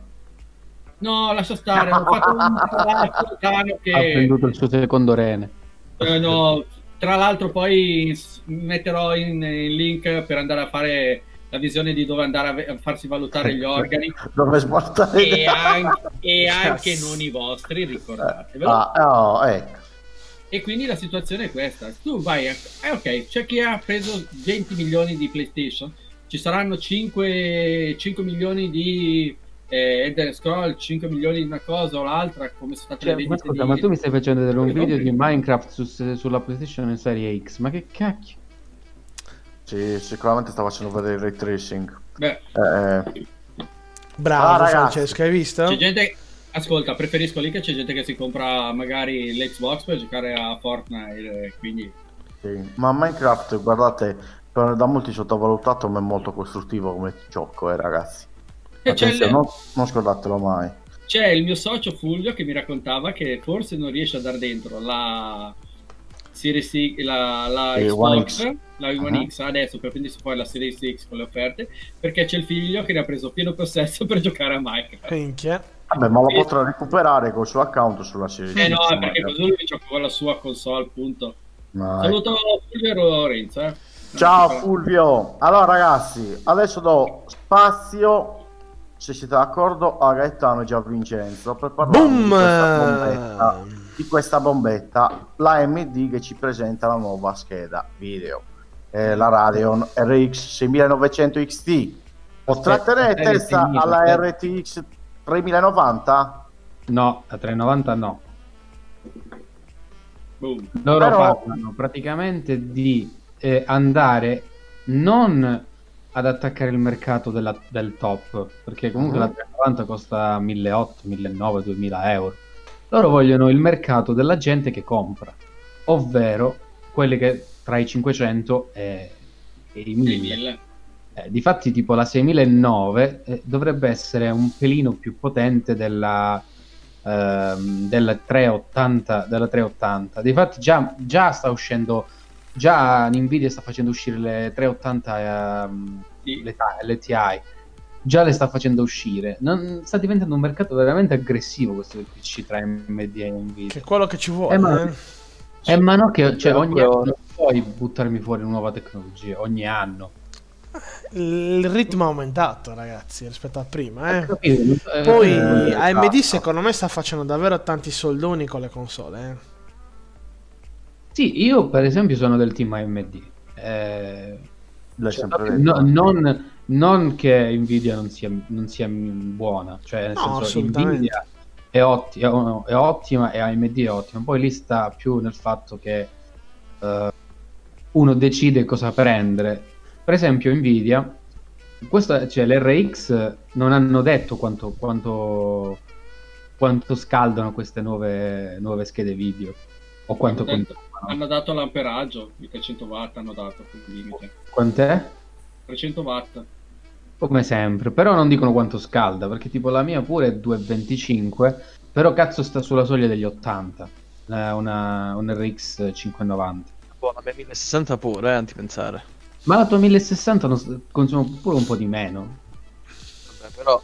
no, lascia stare, ho fatto un palazzo che... Ha venduto il suo secondo rene. Eh, no, tra l'altro poi metterò in, in link per andare a fare la visione di dove andare a, ve- a farsi valutare gli organi Dove smontare e anche, e anche non i vostri, ricordatevelo. Ah, oh, ecco. E quindi la situazione è questa. Tu vai, a, eh, ok, c'è chi ha preso 20 milioni di PlayStation, ci saranno 5, 5 milioni di eh, Elder Scroll, 5 milioni di una cosa o l'altra, come sono state Cioè, le ma scusa, di- ma tu mi stai facendo vedere un video di Minecraft su- sulla PlayStation in serie X? Ma che cacchio? Sì, sicuramente sta facendo vedere il ray tracing. Beh, Eh, Bravo Ah, ragazzi. Francesco, hai visto? C'è gente, ascolta, preferisco lì che c'è gente che si compra magari l'Xbox per giocare a Fortnite, eh, quindi sì. Ma Minecraft, guardate, da molti sottovalutato, ma è molto costruttivo come gioco, eh, ragazzi. E c'è, Attenzione, non, non scordatelo mai. c'è il mio socio Fulvio che mi raccontava che forse non riesce a dar dentro la Series X, la, la Eh, Xbox, One X. la One Ah. X adesso per prendersi poi la Series X con le offerte, perché c'è il figlio che ne ha preso pieno possesso per giocare a Minecraft. Minchia. Vabbè, ma lo potrà recuperare col suo account sulla serie. Eh no, perché così lui gioca con la sua console, punto. ma- Saluto Fulvio e Lorenzo. eh. Ciao Fulvio. Allora ragazzi, adesso do spazio, se siete d'accordo, a Gaetano e Gian Vincenzo per parlare di Boom! questa, bombetta, di questa bombetta, la AMD che ci presenta la nuova scheda video, eh, la Radeon RX 6900 XT. Potrà Aspetta, tenere aspetta, testa aspetta. alla RTX 3090? No, a 390 no. Boom. Loro Però- parlano praticamente di eh, andare non ad attaccare il mercato della- del top, perché comunque Mhm. la 390 costa 1.800, 1.900, 2.000 euro. Loro vogliono il mercato della gente che compra, ovvero quelli che tra i 500 e, e i 1000. 1000. Eh, difatti, tipo la 6009 eh, dovrebbe essere un pelino più potente della, ehm, della 380. Della 380. Difatti, già, già sta uscendo. Già Nvidia sta facendo uscire le 380 ehm, Sì. le, le TI. Già le sta facendo uscire. Non- sta diventando un mercato veramente aggressivo questo del PC tra AMD e Nvidia. Che è quello che ci vuole. Eh, ma- eh. Eh, ma no, che cioè, ogni Però- anno non puoi buttarmi fuori una nuova tecnologia. Ogni anno. Il ritmo è aumentato, ragazzi, rispetto a prima. Eh. Capito? Eh, Poi eh, AMD esatto. secondo me sta facendo davvero tanti soldoni con le console. eh. Sì, io per esempio sono del team AMD. Eh, cioè, no- non, non che Nvidia non sia, non sia buona, cioè nel No, senso. Nvidia è, otti- è ottima e AMD è ottima. Poi lì sta più nel fatto che eh, uno decide cosa prendere. Per esempio Nvidia, questo, cioè l'RX non hanno detto quanto, quanto, quanto scaldano queste nuove, nuove schede video o quanto Hanno detto-. Hanno dato l'amperaggio, i 300 watt hanno dato come limite. Quant'è? 300 watt. Come sempre, però non dicono quanto scalda, perché tipo la mia pure è 2,25, però cazzo sta sulla soglia degli 80, eh, una, un RX 590. Boh, la mia 1060 pure, eh, anti pensare. Ma la tua 1060 non consuma pure un po' di meno. Vabbè, però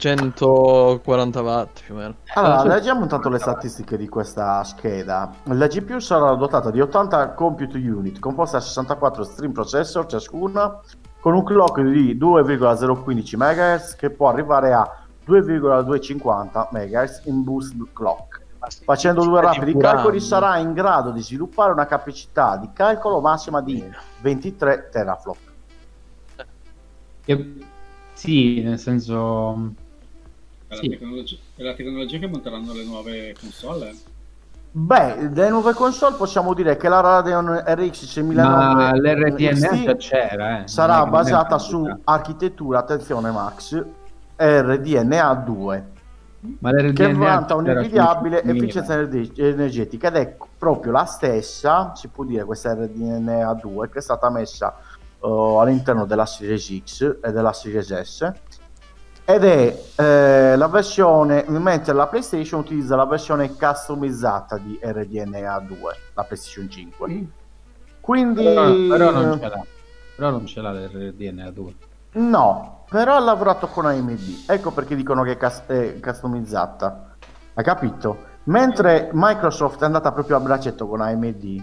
140 watt più o meno. Allora, leggiamo intanto le statistiche di questa scheda. La GPU sarà dotata di 80 compute unit, composta da 64 stream processor ciascuna, con un clock di 2,015 MHz che può arrivare a 2,250 MHz in boost clock. Facendo due rapidi calcoli sarà in grado di sviluppare una capacità di calcolo massima di 23 teraflop. E- sì, nel senso... È la, Sì. tecnologia, è la tecnologia che monteranno le nuove console. Beh, delle nuove console possiamo dire che la Radeon RX 6009 Ma l'RDNA c'era, eh. sarà basata su architettura, attenzione Max, RDNA 2, Ma che vanta un'invidiabile su 5000. efficienza energe- energetica ed è proprio la stessa, si può dire questa RDNA 2, che è stata messa eh, all'interno della Series X e della Series S ed è eh, la versione, mentre la PlayStation utilizza la versione customizzata di RDNA 2, la PlayStation 5. Quindi Però, però non ce l'ha. Però non ce l'ha l'RDNA 2. No, però ha lavorato con AMD. Ecco perché dicono che è, cus- è customizzata. Hai capito? Mentre Microsoft è andata proprio a braccetto con AMD,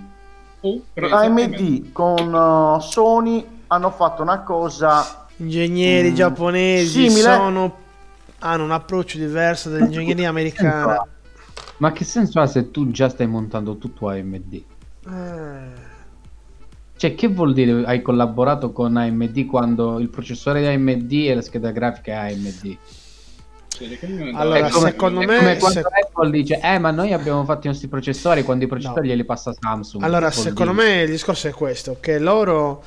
presa, AMD con uh, Sony hanno fatto una cosa. Ingegneri Mm, giapponesi simile. sono... hanno un approccio diverso dall'ingegneria americana. Ma che senso ha se tu già stai montando tutto AMD? Eh, Cioè, che vuol dire hai collaborato con AMD quando il processore è AMD e la scheda grafica è AMD? Allora, come- secondo me- come quando se- Apple dice, eh, ma noi abbiamo fatto i nostri processori quando i processori No. glieli passa Samsung. Allora, secondo dire? me il discorso è questo, che loro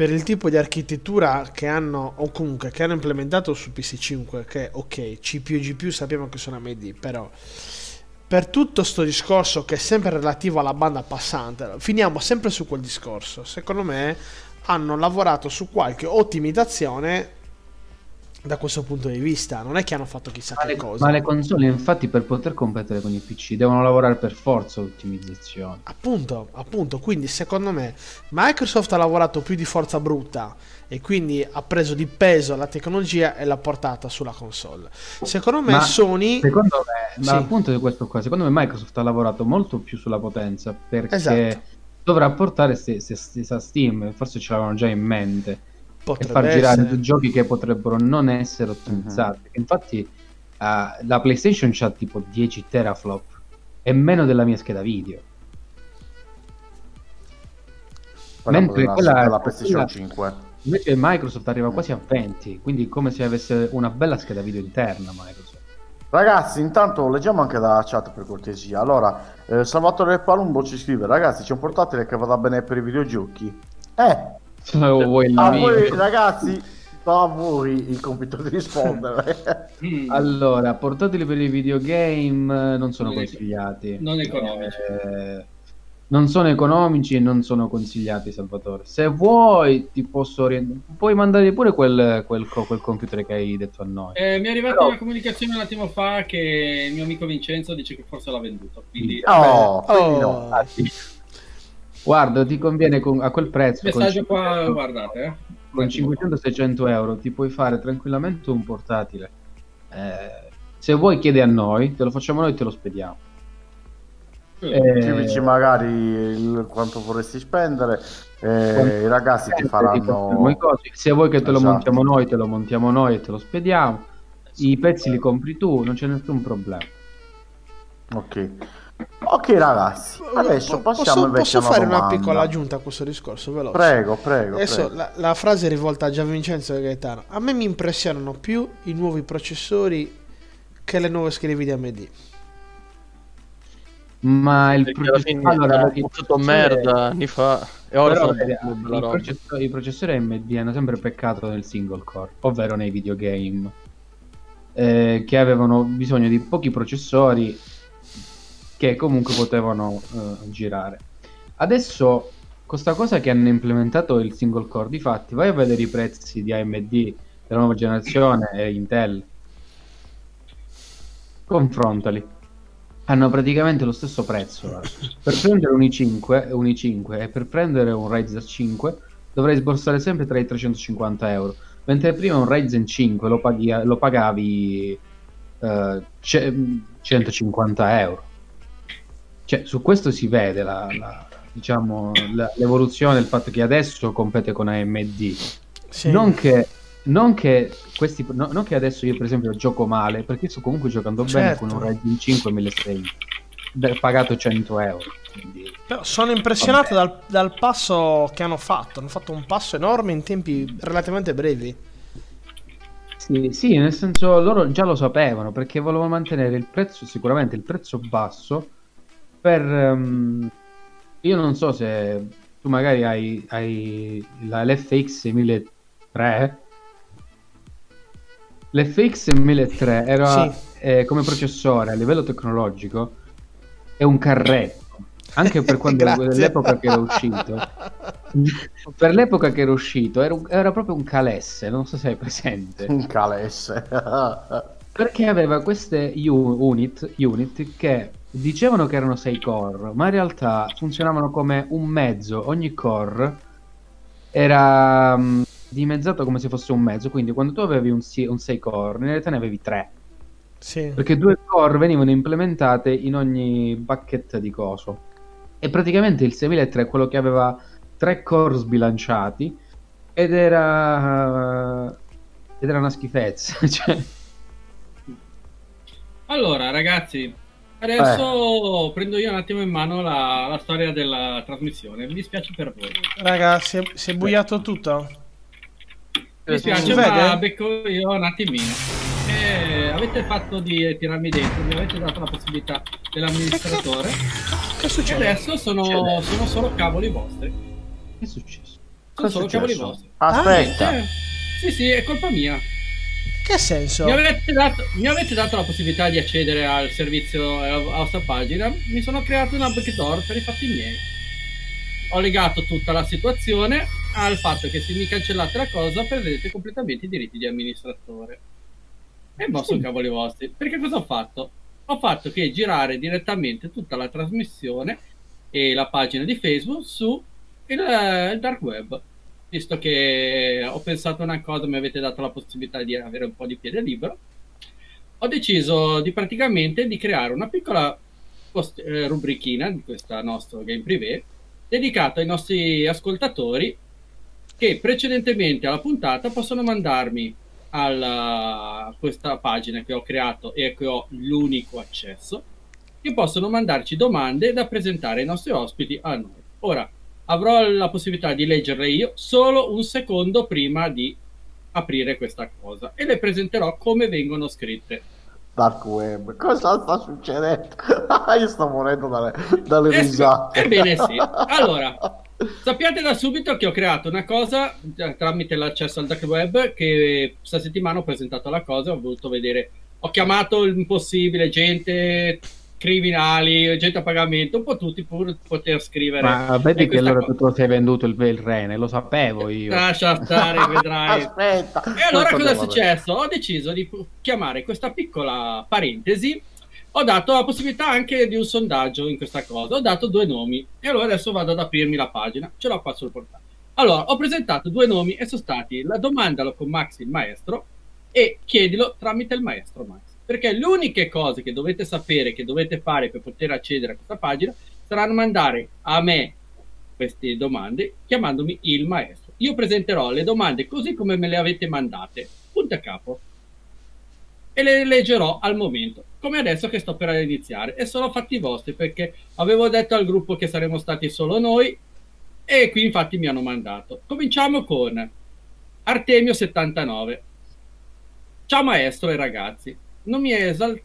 per il tipo di architettura che hanno o comunque che hanno implementato su PC5, che ok, CPU e GPU sappiamo che sono AMD, però per tutto sto discorso che è sempre relativo alla banda passante, finiamo sempre su quel discorso. Secondo me hanno lavorato su qualche ottimizzazione da questo punto di vista, non è che hanno fatto chissà Ma che le, cosa. ma le console, infatti, per poter competere con i PC devono lavorare per forza ottimizzazione. Appunto, appunto, quindi secondo me Microsoft ha lavorato più di forza brutta e quindi ha preso di peso la tecnologia e l'ha portata sulla console. Secondo me Ma Sony Secondo me, Sì. ma appunto di questo qua, secondo me Microsoft ha lavorato molto più sulla potenza perché Esatto. dovrà portare se, se, se- a Steam, forse ce l'avevano già in mente, e potrebbe far girare essere. giochi che potrebbero non essere ottimizzati. Infatti eh, la PlayStation c'ha tipo 10 teraflop, è meno della mia scheda video. Parliamo Mentre quella- della PlayStation quella- 5. Invece Microsoft arriva quasi a 20, quindi come se avesse una bella scheda video interna Microsoft. Ragazzi, intanto leggiamo anche dalla chat per cortesia. Allora, eh, Salvatore Palumbo ci scrive: Ragazzi, c'è un portatile che vada bene per i videogiochi. Eh, Se vuoi il a mio. voi ragazzi, a voi il compito di rispondere. Mm, Allora, portatili per i videogame eh, non sono Non consigliati. non economici. Eh, non sono economici e non sono consigliati, Salvatore. Se vuoi, ti posso orientare. Puoi mandare pure quel, quel quel computer che hai detto a noi. Eh, mi è arrivata Però- una comunicazione un attimo fa che il mio amico Vincenzo dice che forse l'ha venduto. Quindi Oh, quindi no. Oh. Infatti. Guarda, ti conviene con- a quel prezzo. con messaggio qua, 500 guardate, eh. con 500-600 euro ti puoi fare tranquillamente un portatile. Eh, se vuoi chiedi a noi, te lo facciamo noi e te lo spediamo. Eh, Ci dici magari il- quanto vorresti spendere, eh, i ragazzi ti ti faranno... cosi. Se vuoi che te lo Esatto. montiamo noi, te lo montiamo noi e te lo spediamo. I pezzi li compri tu, non c'è nessun problema. Ok. Ok ragazzi, adesso Po- passiamo posso, invece posso a una fare una domanda. piccola aggiunta a questo discorso veloce Prego, prego, Adesso prego. la, la frase è rivolta a Gianvincenzo e Gaetano. A me mi impressionano più i nuovi processori che le nuove schede di AMD. Ma il processore fatto processore- merda anni fa e ora una i processori AMD hanno sempre peccato nel single core, ovvero nei videogame, eh, che avevano bisogno di pochi processori che comunque potevano eh, girare. Adesso, questa cosa che hanno implementato il single core, difatti, vai a vedere i prezzi di AMD della nuova generazione e Intel, confrontali. Hanno praticamente lo stesso prezzo. guarda. Per prendere un i5, un i5 e per prendere un Ryzen 5 dovrei sborsare sempre tra i 350 euro. Mentre prima un Ryzen 5 lo, paghi- lo pagavi eh, ce- 150 euro. Cioè, su questo si vede la, la- diciamo, la- l'evoluzione del fatto che adesso compete con AMD. Sì. Non che, non che questi, no- non che adesso io per esempio gioco male, perché sto comunque giocando bene Certo. con un Ryzen 5 1600 da- pagato 100 euro. quindi- Però sono impressionato dal, dal passo che hanno fatto. Hanno fatto un passo enorme in tempi relativamente brevi. Sì, sì, nel senso loro già lo sapevano perché volevano mantenere il prezzo, sicuramente il prezzo basso per... ehm, io non so se tu magari hai, hai la, l'FX 1003. L'FX 1003 era Sì. eh, come processore a livello tecnologico è un carretto. Anche per quando l'epoca che era uscito. per l'epoca che era uscito era, un- era proprio un calesse, non so se hai presente. Un calesse. Perché aveva queste unit, unit che dicevano che erano 6 core, ma in realtà funzionavano come un mezzo. Ogni core era mm, dimezzato come se fosse un mezzo. Quindi quando tu avevi un, si- un 6 core, in realtà ne avevi 3. Sì. Perché due core venivano implementate in ogni bucket di coso. E praticamente il 6003 è quello che aveva tre core sbilanciati ed era ed era una schifezza. cioè, Allora, ragazzi, adesso prendo io un attimo in mano la, la storia della trasmissione. Mi dispiace per voi. Raga, si è, si è buiato tutto. Mi dispiace, ma vede? becco io un attimino. Eh, avete fatto di tirarmi dentro, mi avete dato la possibilità dell'amministratore. Che E succede? adesso sono, sono solo cavoli vostri. che è successo? Sono Cosa solo cavoli vostri. Aspetta. Eh, sì, sì, è colpa mia. Che senso? Mi avete, dato, mi avete dato la possibilità di accedere al servizio, alla vostra pagina. Mi sono creato una backdoor per i fatti miei. Ho legato tutta la situazione al fatto che se mi cancellate la cosa perdete completamente i diritti di amministratore. E mo sono cavoli vostri. Perché cosa ho fatto? Ho fatto che girare direttamente tutta la trasmissione e la pagina di Facebook su il, il dark web. Visto che ho pensato una cosa, mi avete dato la possibilità di avere un po' di piede libero, ho deciso di praticamente di creare una piccola post- eh, rubrichina di questo nostro game privé dedicato ai nostri ascoltatori che precedentemente alla puntata possono mandarmi alla, a questa pagina che ho creato e cui ho l'unico accesso che possono mandarci domande da presentare ai nostri ospiti a noi. Ora avrò la possibilità di leggerle io solo un secondo prima di aprire questa cosa e le presenterò come vengono scritte. Dark web. Cosa sta succedendo? Io sto morendo dalle, dalle Eh, risate. Ebbene sì. Allora, Sappiate da subito che ho creato una cosa tramite l'accesso al dark web che questa settimana ho presentato la cosa, ho voluto vedere, ho chiamato l'impossibile, gente criminali, gente a pagamento, un po' tutti pur poter scrivere. Ma vedi E che allora cosa- tu sei venduto il, il rene, lo sapevo io. Lascia stare, vedrai. Aspetta. E allora cosa è successo? Ho deciso di chiamare questa piccola parentesi. Ho dato la possibilità anche di un sondaggio in questa cosa. Ho dato due nomi e allora adesso vado ad aprirmi la pagina. Ce l'ho qua sul portale. Allora, ho presentato due nomi e sono stati la domandalo con Max il maestro e chiedilo tramite il maestro Max. Perché le uniche cose che dovete sapere, che dovete fare per poter accedere a questa pagina, saranno mandare a me queste domande chiamandomi il maestro. Io presenterò le domande così come me le avete mandate, punto a capo, e le leggerò al momento, come adesso che sto per iniziare. E sono fatti vostri perché avevo detto al gruppo che saremmo stati solo noi e qui infatti mi hanno mandato. Cominciamo con Artemio79. Ciao maestro e ragazzi, non mi è, esal-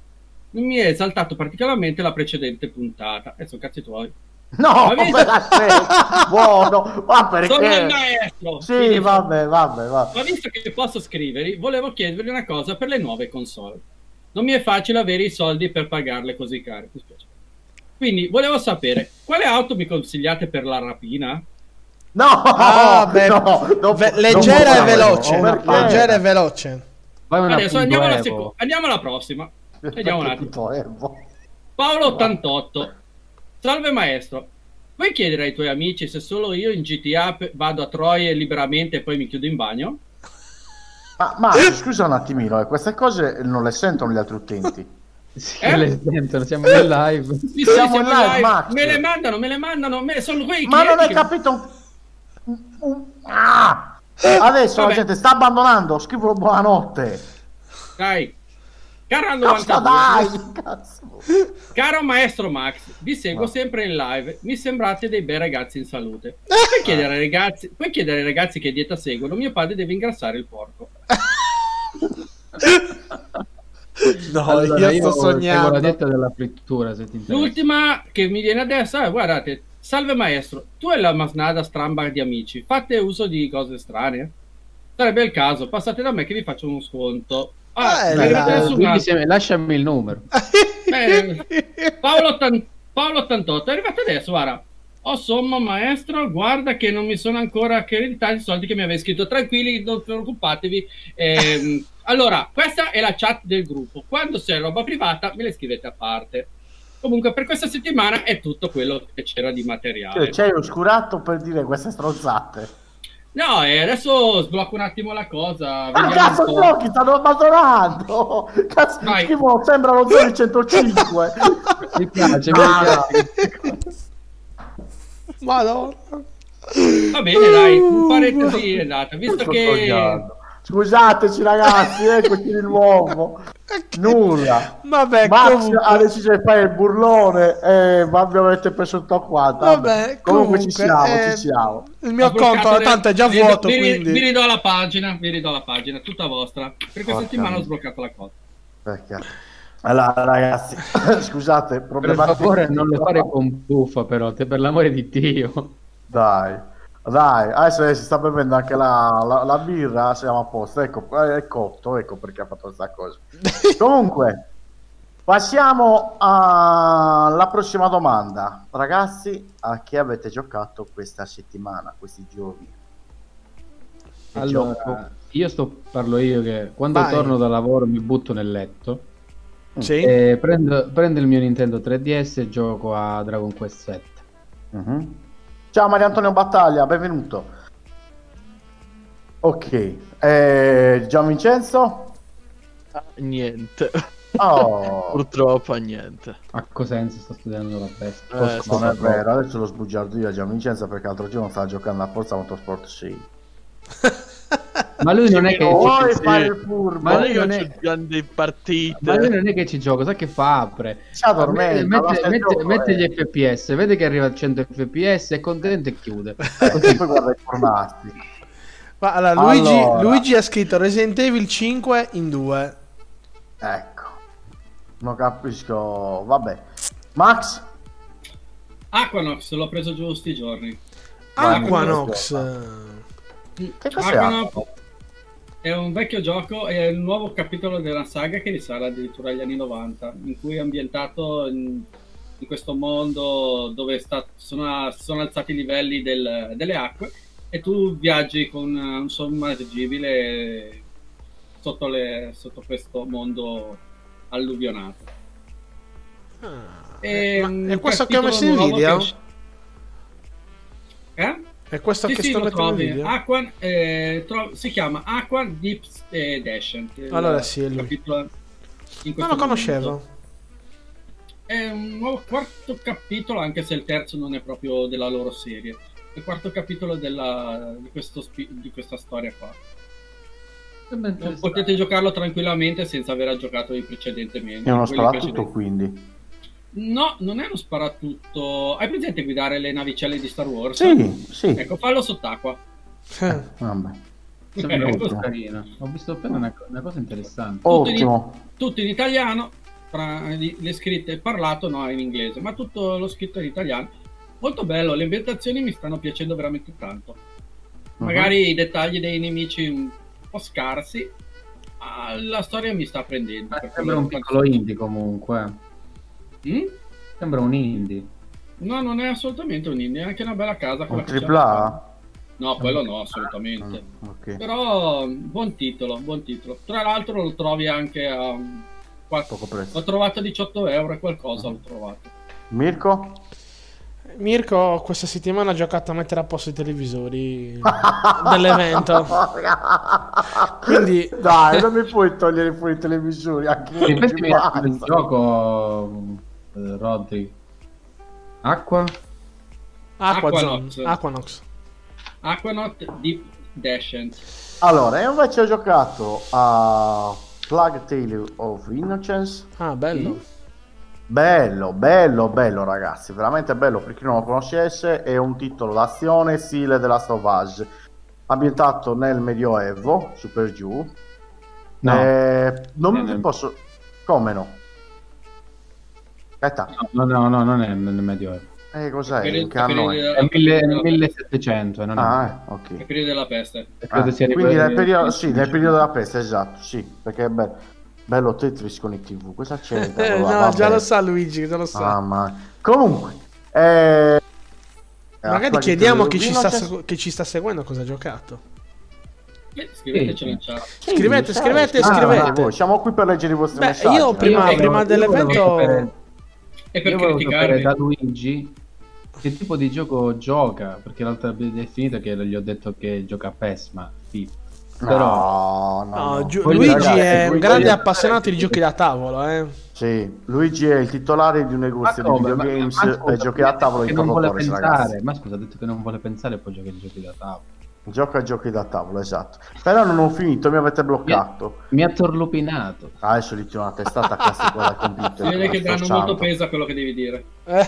non mi è esaltato particolarmente la precedente puntata. E sono cazzi tuoi. No, aspetta, buono, ma Sono il perché? maestro! Sì, Quindi- vabbè, vabbè, vabbè. Ma visto che posso scrivervi, volevo chiedervi una cosa per le nuove console. Non mi è facile avere i soldi per pagarle così care. mi spiace. Quindi volevo sapere quale auto mi consigliate per la rapina? No, Ah, beh, no, non- ve- non leggera e veloce. perché? Leggera e veloce. Adesso andiamo alla, seco- andiamo alla prossima. Vediamo un attimo. Paolo 88. Salve maestro. Vuoi chiedere ai tuoi amici se solo io in GTA vado a Troie liberamente e poi mi chiudo in bagno? Ma, ma scusa un attimino, eh, queste cose non le sentono gli altri utenti. Sì, Eh? le sentono, siamo in live. Sì, sì, Siamo in live, Max. Me le mandano, me le mandano, me sono quei Ma non hai che- capito? un- un- Ah! Adesso Vabbè. la gente sta abbandonando, scrivono buonanotte. Dai. Caro Cazzo 92, dai, cazzo. Caro maestro Max, vi seguo Ah. sempre in live. Mi sembrate dei bei ragazzi in salute. Puoi chiedere, ai ragazzi, puoi chiedere ai ragazzi che dieta seguono? Mio padre deve ingrassare il porco. No, Allora, io sto seguo la sognando. dieta della frittura, se ti interessa. L'ultima che mi viene adesso è: guardate, salve maestro, tu e la masnada stramba di amici, fate uso di cose strane? Sarebbe il caso, passate da me che vi faccio uno sconto. Ah, Eh, una- se- lasciami il numero. Eh, Paolo, ottan- Paolo 88 è arrivato adesso, guarda. Oh, sommo maestro, guarda che non mi sono ancora accreditati i soldi che mi aveva scritto. Tranquilli, non preoccupatevi. Ehm, allora, questa è la chat del gruppo. Quando c'è roba privata, me le scrivete a parte. Comunque, per questa settimana è tutto quello che c'era di materiale. Cioè, C'hai oscurato per dire queste stronzate. No, e adesso sblocco un attimo la cosa. Ah, vediamo cazzo, un po'. blocchi, stanno abbandonando. Cazzo, Vai. scrivono, sembrano 0,105. Mi piace, mi Ah, piace. Madonna. Va bene, dai, un parentesi è andata. Visto sto che sognando. Scusateci ragazzi, eccoci di nuovo. Nulla. Vabbè, Max comunque. ha deciso di fare il burlone e ma mi avete preso tutto quanto. Vabbè, comunque, ci comunque, siamo, eh, ci siamo. Il mio Ho conto tanto è già vi- vuoto, vi, quindi. Vi ridò la pagina, vi ridò la pagina, tutta vostra. Per questa Porca settimana ho miseria. sbloccato la cosa. Perché? Allora ragazzi, scusate, Per problema favore, non lo fare con buffa, però, te per l'amore di Dio. Dai, dai, adesso si sta bevendo anche la, la- la birra, siamo a posto. Ecco, eh, è cotto, ecco perché ha fatto questa cosa. Comunque, passiamo alla prossima domanda. Ragazzi, a chi avete giocato questa settimana, questi giorni? Che Allora, gioco? io sto, parlo io che quando Vai. torno da lavoro mi butto nel letto Sì. e prendo, prendo il mio Nintendo 3DS e gioco a Dragon Quest 7. Mhm. Ciao Mario Antonio Battaglia, benvenuto. Ok, eh, Gian Vincenzo? Niente. Oh, Purtroppo niente. A Cosenza sto studiando la bestia. Eh, non è vero, adesso lo sbugiardo io a Gian Vincenzo perché l'altro giorno stava giocando a Forza Motorsport 6. Ma lui non è che Vuoi ci, fare il furbo? Ma lui non è- grandi partite. ma lui non è che ci gioca, sai che fa? Apre. Mette, mette- gioco, mette eh. gli FPS, vede che arriva a 100 FPS, è contento e chiude. Eh, poi guarda i formati. Ma allora, Luigi, Allora. Luigi ha scritto Resident Evil 5 in due. Ecco, non capisco. Vabbè, Max? Aquanox l'ho preso giù sti giorni. Vai, Aquanox. Che cos'è? Aquanox è un vecchio gioco, è il nuovo capitolo della saga che risale addirittura agli anni 90, in cui è ambientato in, in questo mondo dove sta- sono, sono alzati i livelli del- delle acque e tu viaggi con un sommergibile sotto, le- sotto questo mondo alluvionato. Ah, E un è questo che ho messo in video? che Eh? È questo Sì, che sì, sto mettendo video? Aquan, eh, tro- si chiama Aquan Deep eh, Descent. il Allora sì, è lui. Non lo conoscevo. È un nuovo quarto capitolo, anche se il terzo non è proprio della loro serie. È il quarto capitolo della- di, di questa storia qua. Potete giocarlo tranquillamente senza aver giocato i precedentemente. È uno sparatutto quindi. No, non è uno sparatutto. Hai presente guidare le navicelle di Star Wars? Sì, sì. Ecco, fallo sott'acqua. Eh, Vabbè. Sembra Ecco, molto carino. Ho visto appena una, una cosa interessante. Ottimo. tutto in italiano, tra li- le scritte e parlato no in inglese, ma tutto lo scritto in italiano. Molto bello, le ambientazioni mi stanno piacendo veramente tanto. Mhm. Magari i dettagli dei nemici un po' scarsi, ma la storia mi sta prendendo. Sembra un piccolo indie comunque. Mm? Sembra un indie. No, non è assolutamente un indie, è anche una bella casa. Un che c'è tripla alla A? No, quello no, assolutamente. Mm, ok. Però buon titolo, buon titolo. Tra l'altro lo trovi anche a quattro- Poco prezzo. L'ho trovato a 18 euro e qualcosa l'ho trovato. Mirko? Mirko questa settimana ha giocato a mettere a posto i televisori dell'evento. Quindi Dai, non mi puoi togliere fuori i televisori anche il gioco, eh, Rodri. Acqua? Aquazone, Aquanox. Aquanox. Deep Descent. Allora, io invece ho giocato a Plague Tale of Innocence. Ah, bello. Bello, bello, bello ragazzi, veramente bello per chi non lo conoscesse, è un titolo d'azione stile della Sauvage, ambientato nel Medioevo, su per giù. No. Eh, non vi nel- posso... Come no? Aspetta, No, no, no, non è nel Medioevo. eh, cos'è? Per il- In che anno per il- è? È mille- 1700, eh, non è Ah, eh, È ok. periodo della peste. Ah, quindi nel periodo, sì, nel periodo della peste, esatto, sì, perché è bello, bello Tetris con i TV, cosa c'è? Eh, no, Vabbè. già lo sa Luigi, già lo sa. Mamma. Comunque, eh, Magari chiediamo Tale chi ci, sta, chi ci sta seguendo cosa ha giocato. Eh, scrivetecelo Sì. in chat. Sì, Scrivete, sai, scrivete, ah, scrivete. Siamo qui per leggere i vostri Beh, messaggi. io prima- prima dell'evento- E per Io volevo sapere da Luigi che tipo di gioco gioca, perché l'altra è finita che gli ho detto che gioca a PES, ma FIFA. No, Però no, No, no. Luigi ragazzi, è un grande appassionato di giochi da tavolo, eh. Sì, Luigi è il titolare di un negozio di come? Ma- videogames ma scusa, e giochi a tavolo non vuole Torres, pensare. ragazzi. Ma scusa, ha detto che non vuole pensare e poi giochi da tavolo. Gioca a giochi da tavolo, esatto. Però non ho finito, mi avete bloccato. Mi ha torlupinato. Adesso gli tiro una testata classica da computer. Si vede che danno molto peso a quello che devi dire. Eh,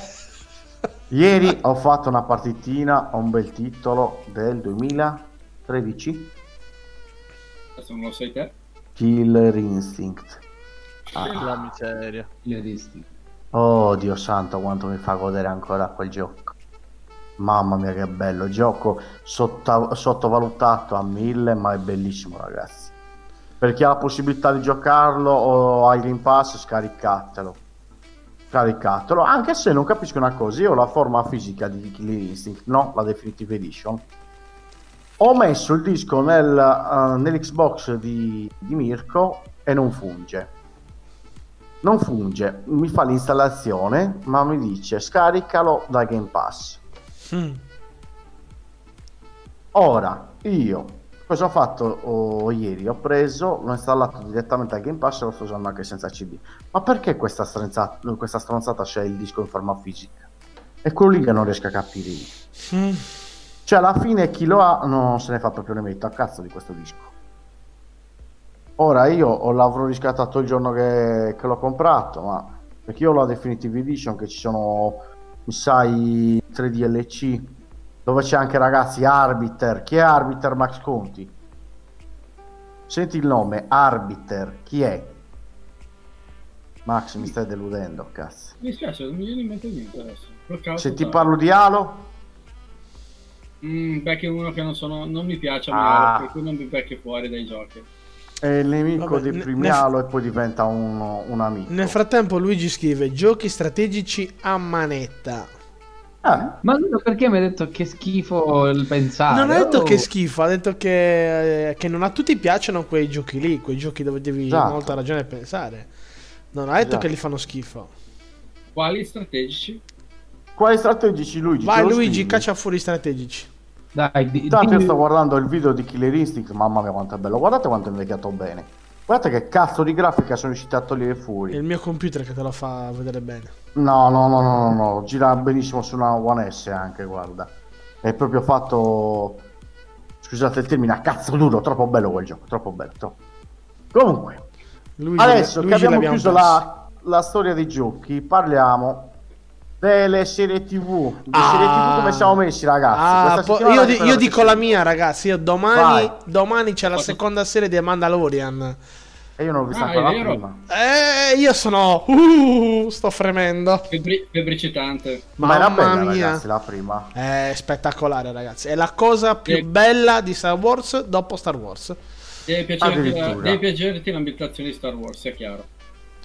Ieri ho fatto una partitina a un bel titolo del 2013, Adesso non lo sai te. Killer Instinct. La miseria. Killeristi. Oh Dio santo quanto mi fa godere ancora quel gioco. Mamma mia che bello, gioco sotta- sottovalutato a mille ma è bellissimo ragazzi. Per chi ha la possibilità di giocarlo o al Game Pass scaricatelo. Scaricatelo, anche se non capisco una cosa, io ho la forma fisica di Killer Instinct, no, la Definitive Edition. Ho messo il disco nel, eh, nell'Xbox di, di Mirko e non funge non funge, mi fa l'installazione, ma mi dice scaricalo da Game Pass. Mm. Ora, io cosa ho fatto oh, ieri? Ho preso, l'ho installato direttamente al Game Pass e lo sto usando anche senza CD. Ma perché questa stronzata, questa stronzata c'è il disco in forma fisica? È quello lì che non riesco a capire io. Mm. Cioè, alla fine chi lo ha non se ne fa proprio ne metto a cazzo di questo disco. Ora io l'avrò riscattato il giorno che, che l'ho comprato, ma perché io ho la Definitive Edition che ci sono, mi sai, 3 DLC, dove c'è anche ragazzi Arbiter. Chi è Arbiter Max Conti? Senti il nome, Arbiter, chi è? Max, mi stai deludendo, cazzo. Mi dispiace, non mi viene in mente niente adesso. Se ti totale. parlo di Halo, Mm, becchi uno che non sono. Non mi piace Ah. per cui non mi becchi fuori dai giochi. È il nemico Vabbè, ne- Primialo e poi diventa un, un amico. Nel frattempo Luigi scrive giochi strategici a manetta. Ah, Ma allora perché mi hai detto che schifo il pensare? non ha detto Oh. che schifo, ha detto che, eh, che non a tutti piacciono quei giochi lì, quei giochi dove devi Esatto. molta ragione a pensare. Non ha detto Esatto. che li fanno schifo. Quali strategici? quali strategici Luigi? Vai Luigi, scrivi? caccia fuori i strategici. Dai, di, Intanto io dimmi- sto guardando il video di Killer Instinct, mamma mia quanto è bello, guardate quanto è invecchiato bene. Guardate che cazzo di grafica sono riusciti a togliere È fuori. il mio computer che te lo fa vedere bene. No, no, no, no, no, no, gira benissimo su una One S anche, guarda. È proprio fatto... Scusate il termine, a cazzo duro, troppo bello quel gioco, troppo bello, troppo. Comunque, Luigi, adesso Luigi che abbiamo chiuso la, la storia dei giochi, parliamo delle serie TV. Le Ah. serie TV come siamo messi, ragazzi? Ah, po- io, di- io dico la mia, ragazzi. Io domani, domani c'è la seconda serie di Mandalorian. E io non l'ho vista Ah, ancora prima. Eh, io sono. Uh, sto fremendo. Febbri- febbricitante. Ma Mamma bella, mia. ragazzi, la prima. È spettacolare, ragazzi. È la cosa più Sì. bella di Star Wars dopo Star Wars. Deve piacerti, la, Addirittura. deve piacerti l'ambientazione di Star Wars, è chiaro.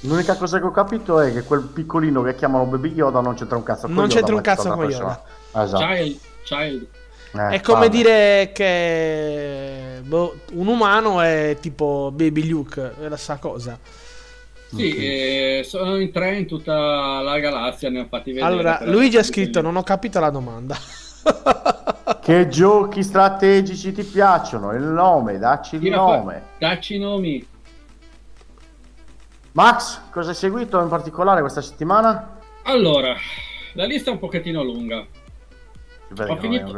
L'unica cosa che ho capito è che quel piccolino che chiamano Baby Yoda non c'entra un cazzo con Non Yoda, c'entra un cazzo con persona. Esatto. Child, Child. Eh, è come vabbè. dire che boh, un umano è tipo Baby Luke, è la stessa cosa. Sì, Ok. eh, sono in tre in tutta la galassia, ne ho fatti vedere. Allora, Luigi ha scritto: Non ho capito la domanda. Che giochi strategici ti piacciono? Il nome, dacci il fuori- nome. Dacci i nomi. Max, cosa hai seguito in particolare questa settimana? Allora, la lista è un pochettino lunga. Vede Ho finito.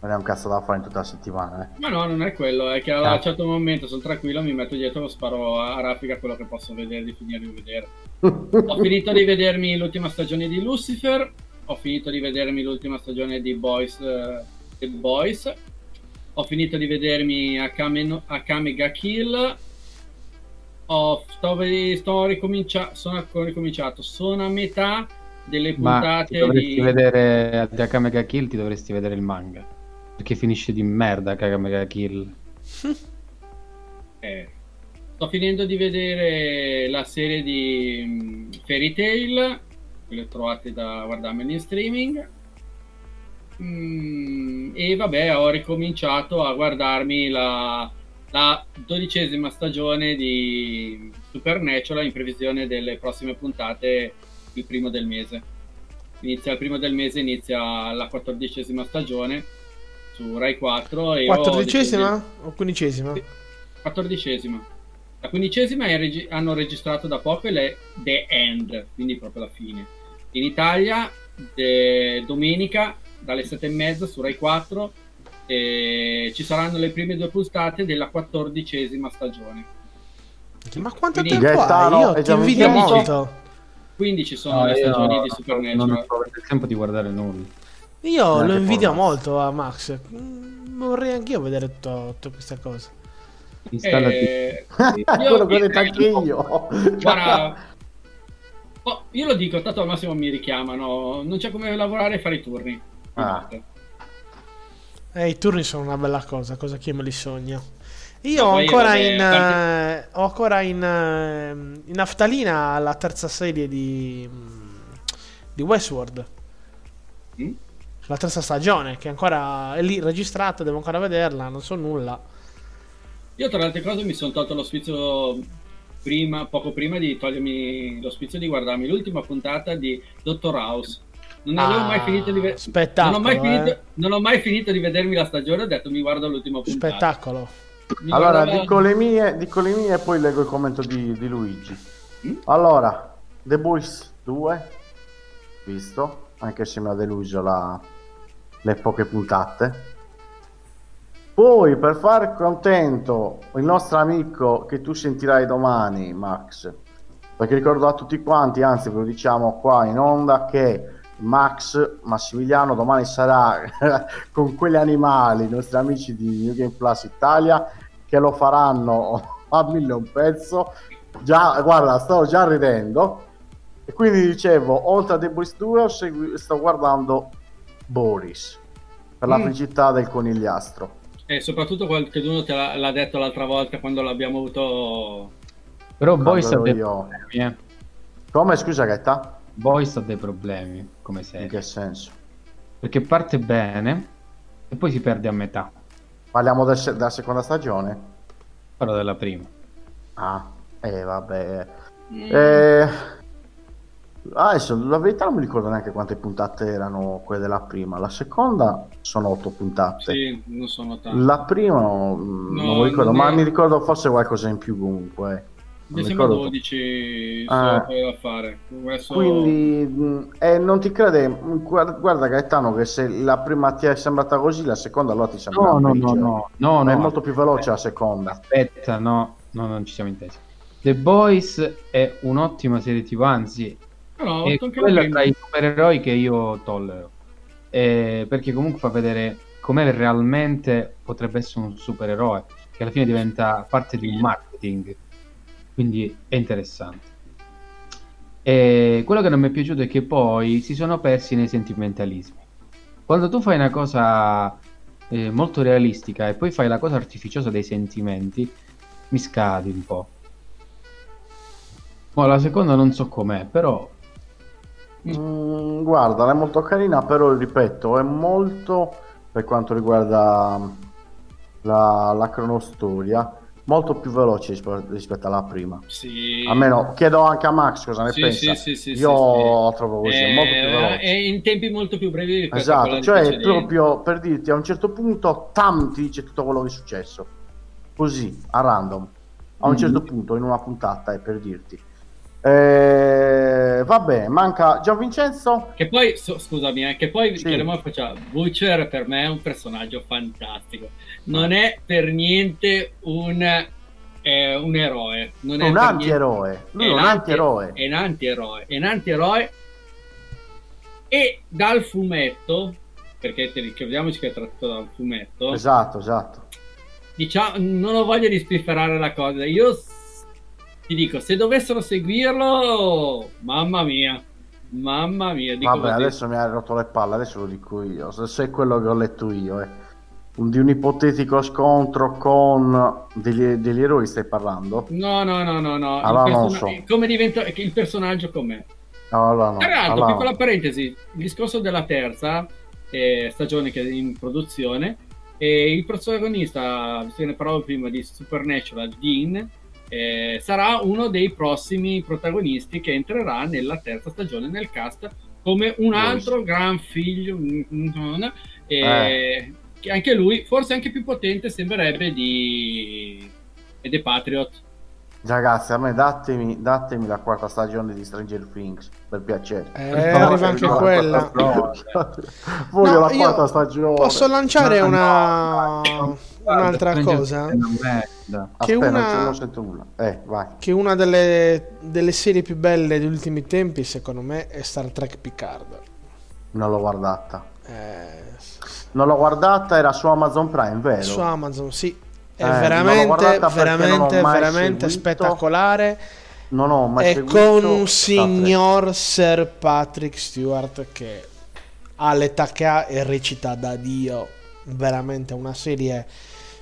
Non, è, un cazzo da fare in tutta la settimana, eh. Ma no, non è quello, è che a un certo momento sono tranquillo, mi metto dietro, sparo a raffica quello che posso vedere, di finire di vedere. Ho finito di vedermi l'ultima stagione di Lucifer, ho finito di vedermi l'ultima stagione di Boys, eh, The Boys, ho finito di vedermi Akame, Akame ga Kill, ho, sto, sto ricomincia- sono ricominciato, sono a metà delle Ma puntate dovresti di... vedere di Akamega Kill, ti dovresti vedere il manga. Perché finisce di merda Akamega Kill. Eh, sto finendo di vedere la serie di mm, Fairy Tail, quelle trovate da guardarmeli in streaming. Mm, e vabbè, ho ricominciato a guardarmi la, la dodicesima stagione di Supernatural in previsione delle prossime puntate il primo del mese. Inizia il primo del mese, inizia la quattordicesima stagione su Rai 4 e Quattordicesima o quindicesima? Quattordicesima. La quindicesima è regi- hanno registrato da poco è The End, quindi proprio la fine. In Italia, de- domenica, dalle sette e mezza su Rai 4, eh, ci saranno le prime due puntate della quattordicesima stagione. Ma quanto Quindi- tempo Gaetano hai? Io è ti già invidio molto. Quindi ci sono No, le io stagioni di non ho Supernatural. il tempo di guardare nulla. Io lo Neanche invidio formato. molto a Max. Mm, Vorrei anch'io vedere tutto- tutte queste cose. Installati. Eh, Quello che ho detto anche io. Guarda, oh, io lo dico, tanto al massimo mi richiamano, non c'è come lavorare e fare i turni. Ah. Eh, i turni sono una bella cosa, cosa che me li sogno. Io Ma ho ancora in. parte- eh, ho ancora in. eh, in naftalina la terza serie di. mm, di Westworld. Mm? La terza stagione, che ancora è lì registrata, devo ancora vederla, non so nulla. Io tra le altre cose mi sono tolto lo spizio prima, poco prima di togliermi lo spizio di guardarmi l'ultima puntata di Dottor House. Non avevo Ah, mai finito di vedere. Non ho, mai finito, eh. non ho mai finito di vedermi la stagione, ho detto mi guardo l'ultima puntata. Spettacolo. Mi Allora, guardavo- dico le mie, dico le mie e poi leggo il commento di, di Luigi. Mm? Allora, The Boys 2, visto, anche se mi ha deluso la- le poche puntate. Poi, per far contento il nostro amico che tu sentirai domani, Max, perché ricordo a tutti quanti, anzi ve lo diciamo qua in onda, che Max Massimiliano domani sarà con quegli animali, i nostri amici di New Game Plus Italia, che lo faranno a mille un pezzo. Già, guarda, sto già ridendo. E quindi dicevo, oltre a The Boys 2 segui- sto guardando Boris. per la Mm. felicità del conigliastro. E soprattutto qualcuno te l'ha, l'ha detto l'altra volta quando l'abbiamo avuto. Però Boys ha dei problemi, eh. Come scusa Gaeta? Boys ha dei problemi come In serie. che senso? Perché parte bene e poi si perde a metà. Parliamo del se- della seconda stagione? Parlo della prima. Ah, eh vabbè. Mm, Eh, adesso la verità non mi ricordo neanche quante puntate erano quelle della prima. La seconda sono otto puntate. Sì, non sono tanti. La prima mm, No, non mi ricordo, non ma è- mi ricordo forse qualcosa in più comunque. Eh. Mi Non mi sembra ricordo. 12 Ah. da fare. Adesso- Quindi, mh, eh, non ti crede, mh, guarda, guarda Gaetano, che se la prima ti è sembrata così, la seconda allora ti sembra No, no, no, no, no, Ma è no. molto più veloce la seconda. Aspetta, no, no, non ci siamo intesi. The Boys è un'ottima serie TV, anzi, Però è quella tra i supereroi che io tollero. Eh, perché comunque fa vedere come realmente potrebbe essere un supereroe, che alla fine diventa parte di un marketing. Quindi è interessante. E quello che non mi è piaciuto è che poi si sono persi nei sentimentalismi. Quando tu fai una cosa eh, molto realistica e poi fai la cosa artificiosa dei sentimenti, mi scadi un po'. Ma la seconda non so com'è, però Mm, guarda, è molto carina, però ripeto, è molto per quanto riguarda la, la cronostoria, molto più veloce rispe- rispetto alla prima. Sì. Almeno chiedo anche a Max cosa ne Sì, pensa. sì, sì, sì, Io sì, sì. trovo così, Eh, molto più veloce. è in tempi molto più brevi Esatto, cioè proprio per dirti a un certo punto Tam ti dice tutto quello che è successo. Così, a random. A un Mhm. certo punto, in una puntata, è per dirti. Eh, vabbè, manca Gian Vincenzo. Che poi, so- scusami, eh, che poi Sì. faccia, Butcher per me è un personaggio fantastico. Non è per niente un, eh, un eroe. Non è un antieroe. Lui è un antieroe. È un antieroe. È un antieroe. E dal fumetto, perché ti ricordiamoci che è tratto da un fumetto, Esatto, esatto. diciamo, non ho voglia di spifferare la cosa. Io ti dico, se dovessero seguirlo, mamma mia, mamma mia. Dico Vabbè, così. adesso mi hai rotto le palle, adesso lo dico io. Se se è quello che ho letto io, eh. Di un ipotetico scontro con degli, degli eroi stai parlando? No, no, no, no, no. Allora il, non so. come diventa il personaggio com'è? Allora no. Tra l'altro, allora piccola parentesi, il discorso della terza eh, stagione che è in produzione, e il protagonista, visto che ne parlavo prima di Supernatural, Dean, eh, sarà uno dei prossimi protagonisti che entrerà nella terza stagione nel cast come un altro gran figlio, mm, mm, eh, Eh. che anche lui, forse anche più potente, sembrerebbe di... The Patriot. Ragazzi, a me datemi, datemi la quarta stagione di Stranger Things, per piacere. Eh, No, arriva anche quella. no. Voglio No, la quarta stagione. Posso lanciare No, una... no. un'altra Stranger cosa? Che Aspetta, una- non, non sento nulla. Eh, vai. Che una delle, delle serie più belle degli ultimi tempi, secondo me, è Star Trek Picard. Non l'ho guardata. Eh, Non l'ho guardata, era su Amazon Prime, vero? su Amazon, sì. È Eh, veramente, veramente, veramente seguito. spettacolare. Non ho mai È con un signor Sir Patrick Stewart che ha l'età che ha e recita da Dio. Veramente una serie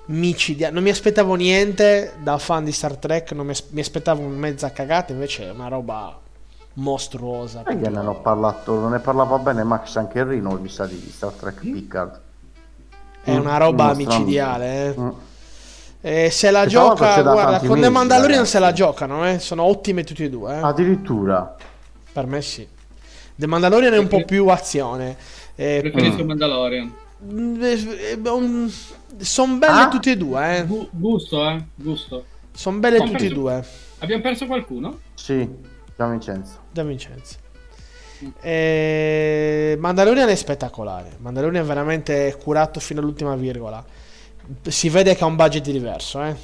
micidiale. Non mi aspettavo niente da fan di Star Trek, non mi, mi aspettavo mezza cagata, invece è una roba mostruosa. Proprio. ne ho parlato, non ne parlava bene Max anche Rino, mi sa di Star Trek Picard. È una roba Mm, micidiale. eh. Mm. E se la l'altro gioca, da guarda, con The mesi, Mandalorian ragazzi. se la giocano, eh. sono ottime tutti e due. eh. Addirittura. Per me sì. The Mandalorian è un po' più azione. Eh, Preferisco Mm. Mandalorian. sono belle Ah? tutte e due, eh. Gu- gusto, eh? Gusto. Sono belle Ho tutte e due. Abbiamo perso qualcuno? Sì, Gian Vincenzo. Da Vincenzo. Eh, Mandalorian è spettacolare. Mandalorian è veramente curato fino all'ultima virgola. Si vede che ha un budget diverso, eh.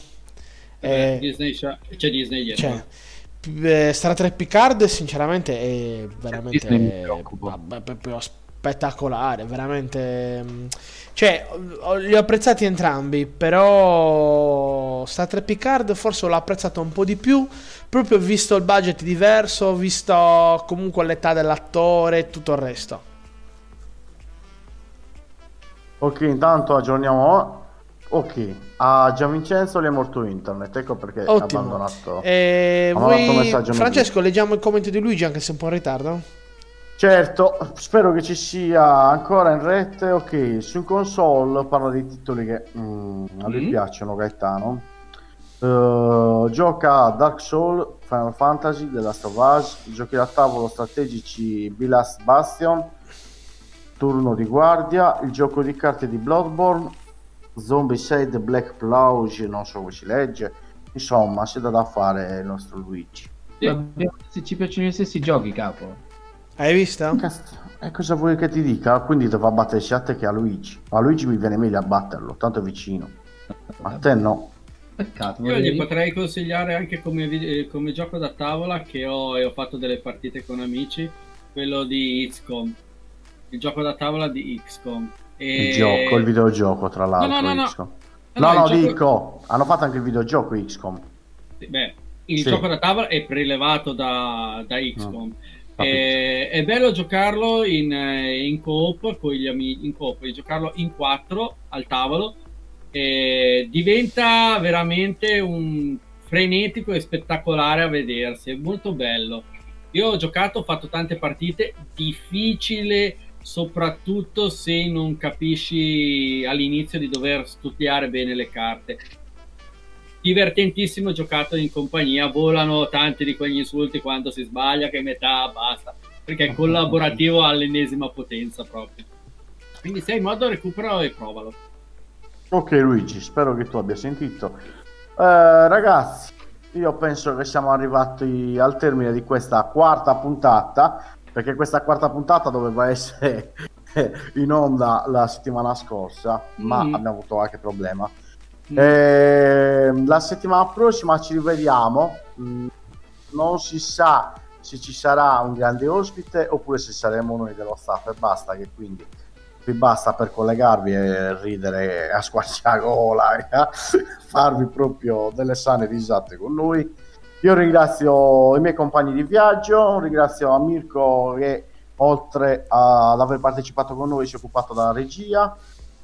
Eh, Eh, Disney c'è, c'è Disney dietro. Cioè, eh, Star Trek Picard, sinceramente, è veramente spettacolare. Veramente, mm, cioè, li ho apprezzati entrambi. Però, Star Trek Picard forse l'ho apprezzato un po' di più. Proprio visto il budget diverso, visto comunque l'età dell'attore e tutto il resto. Ok, intanto aggiorniamo. Ok, a Gianvincenzo gli è morto internet, ecco perché ha abbandonato. Eh, vuoi- messaggio Francesco, leggiamo il commento di Luigi anche se un po' in ritardo. Certo, spero che ci sia ancora in rete. Ok, su console parla di titoli che mm, a lui Mm. piacciono, Gaetano. Eh, gioca a Dark Souls, Final Fantasy, The Last of Us, giochi da tavolo strategici The Last Bastion, turno di guardia, il gioco di carte di Bloodborne, Zombie Side Black Plauge, non so come si legge. Insomma, c'è da da fare il nostro Luigi. Se ci piacciono gli stessi giochi, capo. Hai visto? E cosa vuoi che ti dica? Quindi doveva battere sia a te che a Luigi. A Luigi mi viene meglio a batterlo, tanto è vicino. A te no. Peccato. Io gli potrei consigliare anche come, eh, come gioco da tavola che ho e ho fatto delle partite con amici, quello di XCOM. Il gioco da tavola di XCOM. E... Il gioco, il videogioco, tra l'altro. no, no, no. XCOM. No, No, no, no, gioco- dico, hanno fatto anche il videogioco XCOM. Beh, il Sì. gioco da tavola è prelevato da, da XCOM. capito. Eh, è bello giocarlo in, eh, in coop con gli amici, in coop, di giocarlo in quattro al tavolo. Diventa veramente un frenetico e spettacolare a vedersi, è molto bello. Io ho giocato, ho fatto tante partite, difficile soprattutto se non capisci all'inizio di dover studiare bene le carte divertentissimo giocato in compagnia, volano tanti di quegli insulti quando si sbaglia che metà basta, perché è collaborativo all'ennesima potenza proprio. Quindi se hai modo recupero e provalo. Ok Luigi, spero che tu abbia sentito. Eh, ragazzi, io penso che siamo arrivati al termine di questa quarta puntata, perché questa quarta puntata doveva essere in onda la settimana scorsa, ma Mm. abbiamo avuto qualche problema. Mm. Eh, la settimana prossima ci rivediamo. Mm, Non si sa se ci sarà un grande ospite oppure se saremo noi dello staff e basta. Che quindi vi basta per collegarvi e ridere a squarciagola e a farvi proprio delle sane risate con noi. Io ringrazio i miei compagni di viaggio, ringrazio a Mirko che oltre ad aver partecipato con noi si è occupato della regia,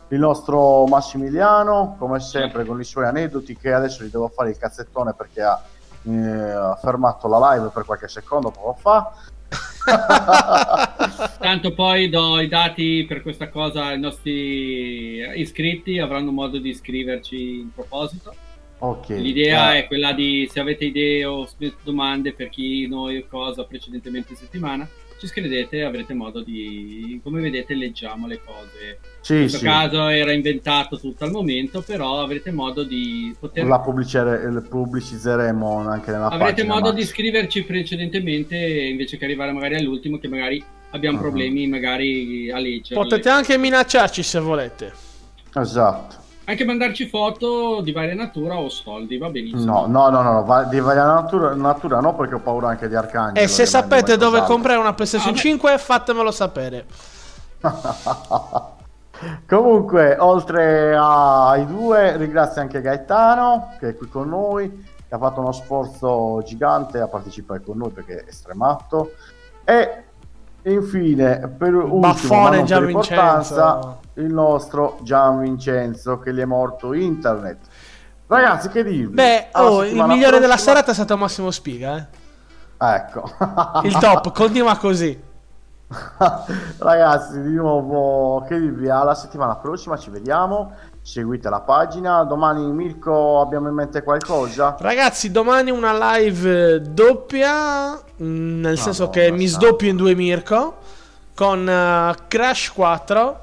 il nostro Massimiliano, come sempre con i suoi aneddoti che adesso gli devo fare il cazzettone perché ha eh, fermato la live per qualche secondo poco fa. Tanto poi do i dati per questa cosa ai nostri iscritti, avranno modo di iscriverci in proposito. Ok. L'idea Eh, è quella di se avete idee o domande per chi noi o cosa precedentemente in settimana, ci scrivete e avrete modo di, come vedete, leggiamo le cose. sì, In questo sì. caso era inventato tutto al momento, però avrete modo di poter La pubblicizzeremo anche nella avrete pagina. modo Max. di iscriverci precedentemente invece che arrivare magari all'ultimo che magari abbiamo Mhm. problemi magari a leggerle. Potete anche minacciarci se volete. Esatto. Anche mandarci foto di varia natura o soldi, va benissimo. No, no, no, no, va- di varia natura, natura no perché ho paura anche di Arcangelo. E se sapete dove qualcos'altro. comprare una PlayStation Ah, beh. 5, fatemelo sapere. Comunque, oltre ai due, ringrazio anche Gaetano che è qui con noi, che ha fatto uno sforzo gigante a partecipare con noi perché è stremato. E infine, per ultimo, ma Baffone Gian importanza, Vincenzo. il nostro Gian Vincenzo che gli è morto internet. Ragazzi, che dirvi? Beh, oh, il migliore della prossima- serata è stato Massimo Spiga, eh. Ecco. Il top, continua così. Ragazzi, di nuovo, che dirvi? Alla settimana prossima ci vediamo. Seguite la pagina. Domani, Mirko, abbiamo in mente qualcosa? Ragazzi, domani una live eh, doppia, mm, nel senso Madonna che mi sdoppio in due Mirko, con eh, Crash 4,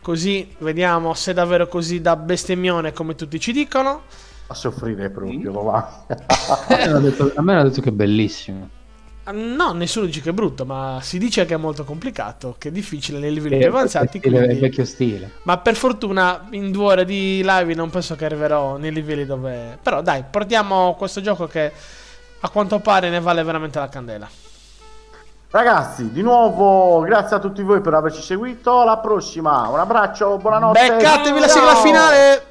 così vediamo se è davvero così da bestemmione come tutti ci dicono. A soffrire proprio, Mm. va. A me hanno detto, a me hanno detto che è bellissimo. No, nessuno dice che è brutto, ma si dice che è molto complicato, che è difficile nei livelli più avanzati. stile- quindi- vecchio stile. Ma per fortuna in due ore di live non penso che arriverò nei livelli dove... Però dai, portiamo questo gioco che a quanto pare ne vale veramente la candela. Ragazzi, di nuovo, grazie a tutti voi per averci seguito. Alla prossima, un abbraccio, buonanotte. Beccatevi la Ciao. sigla finale!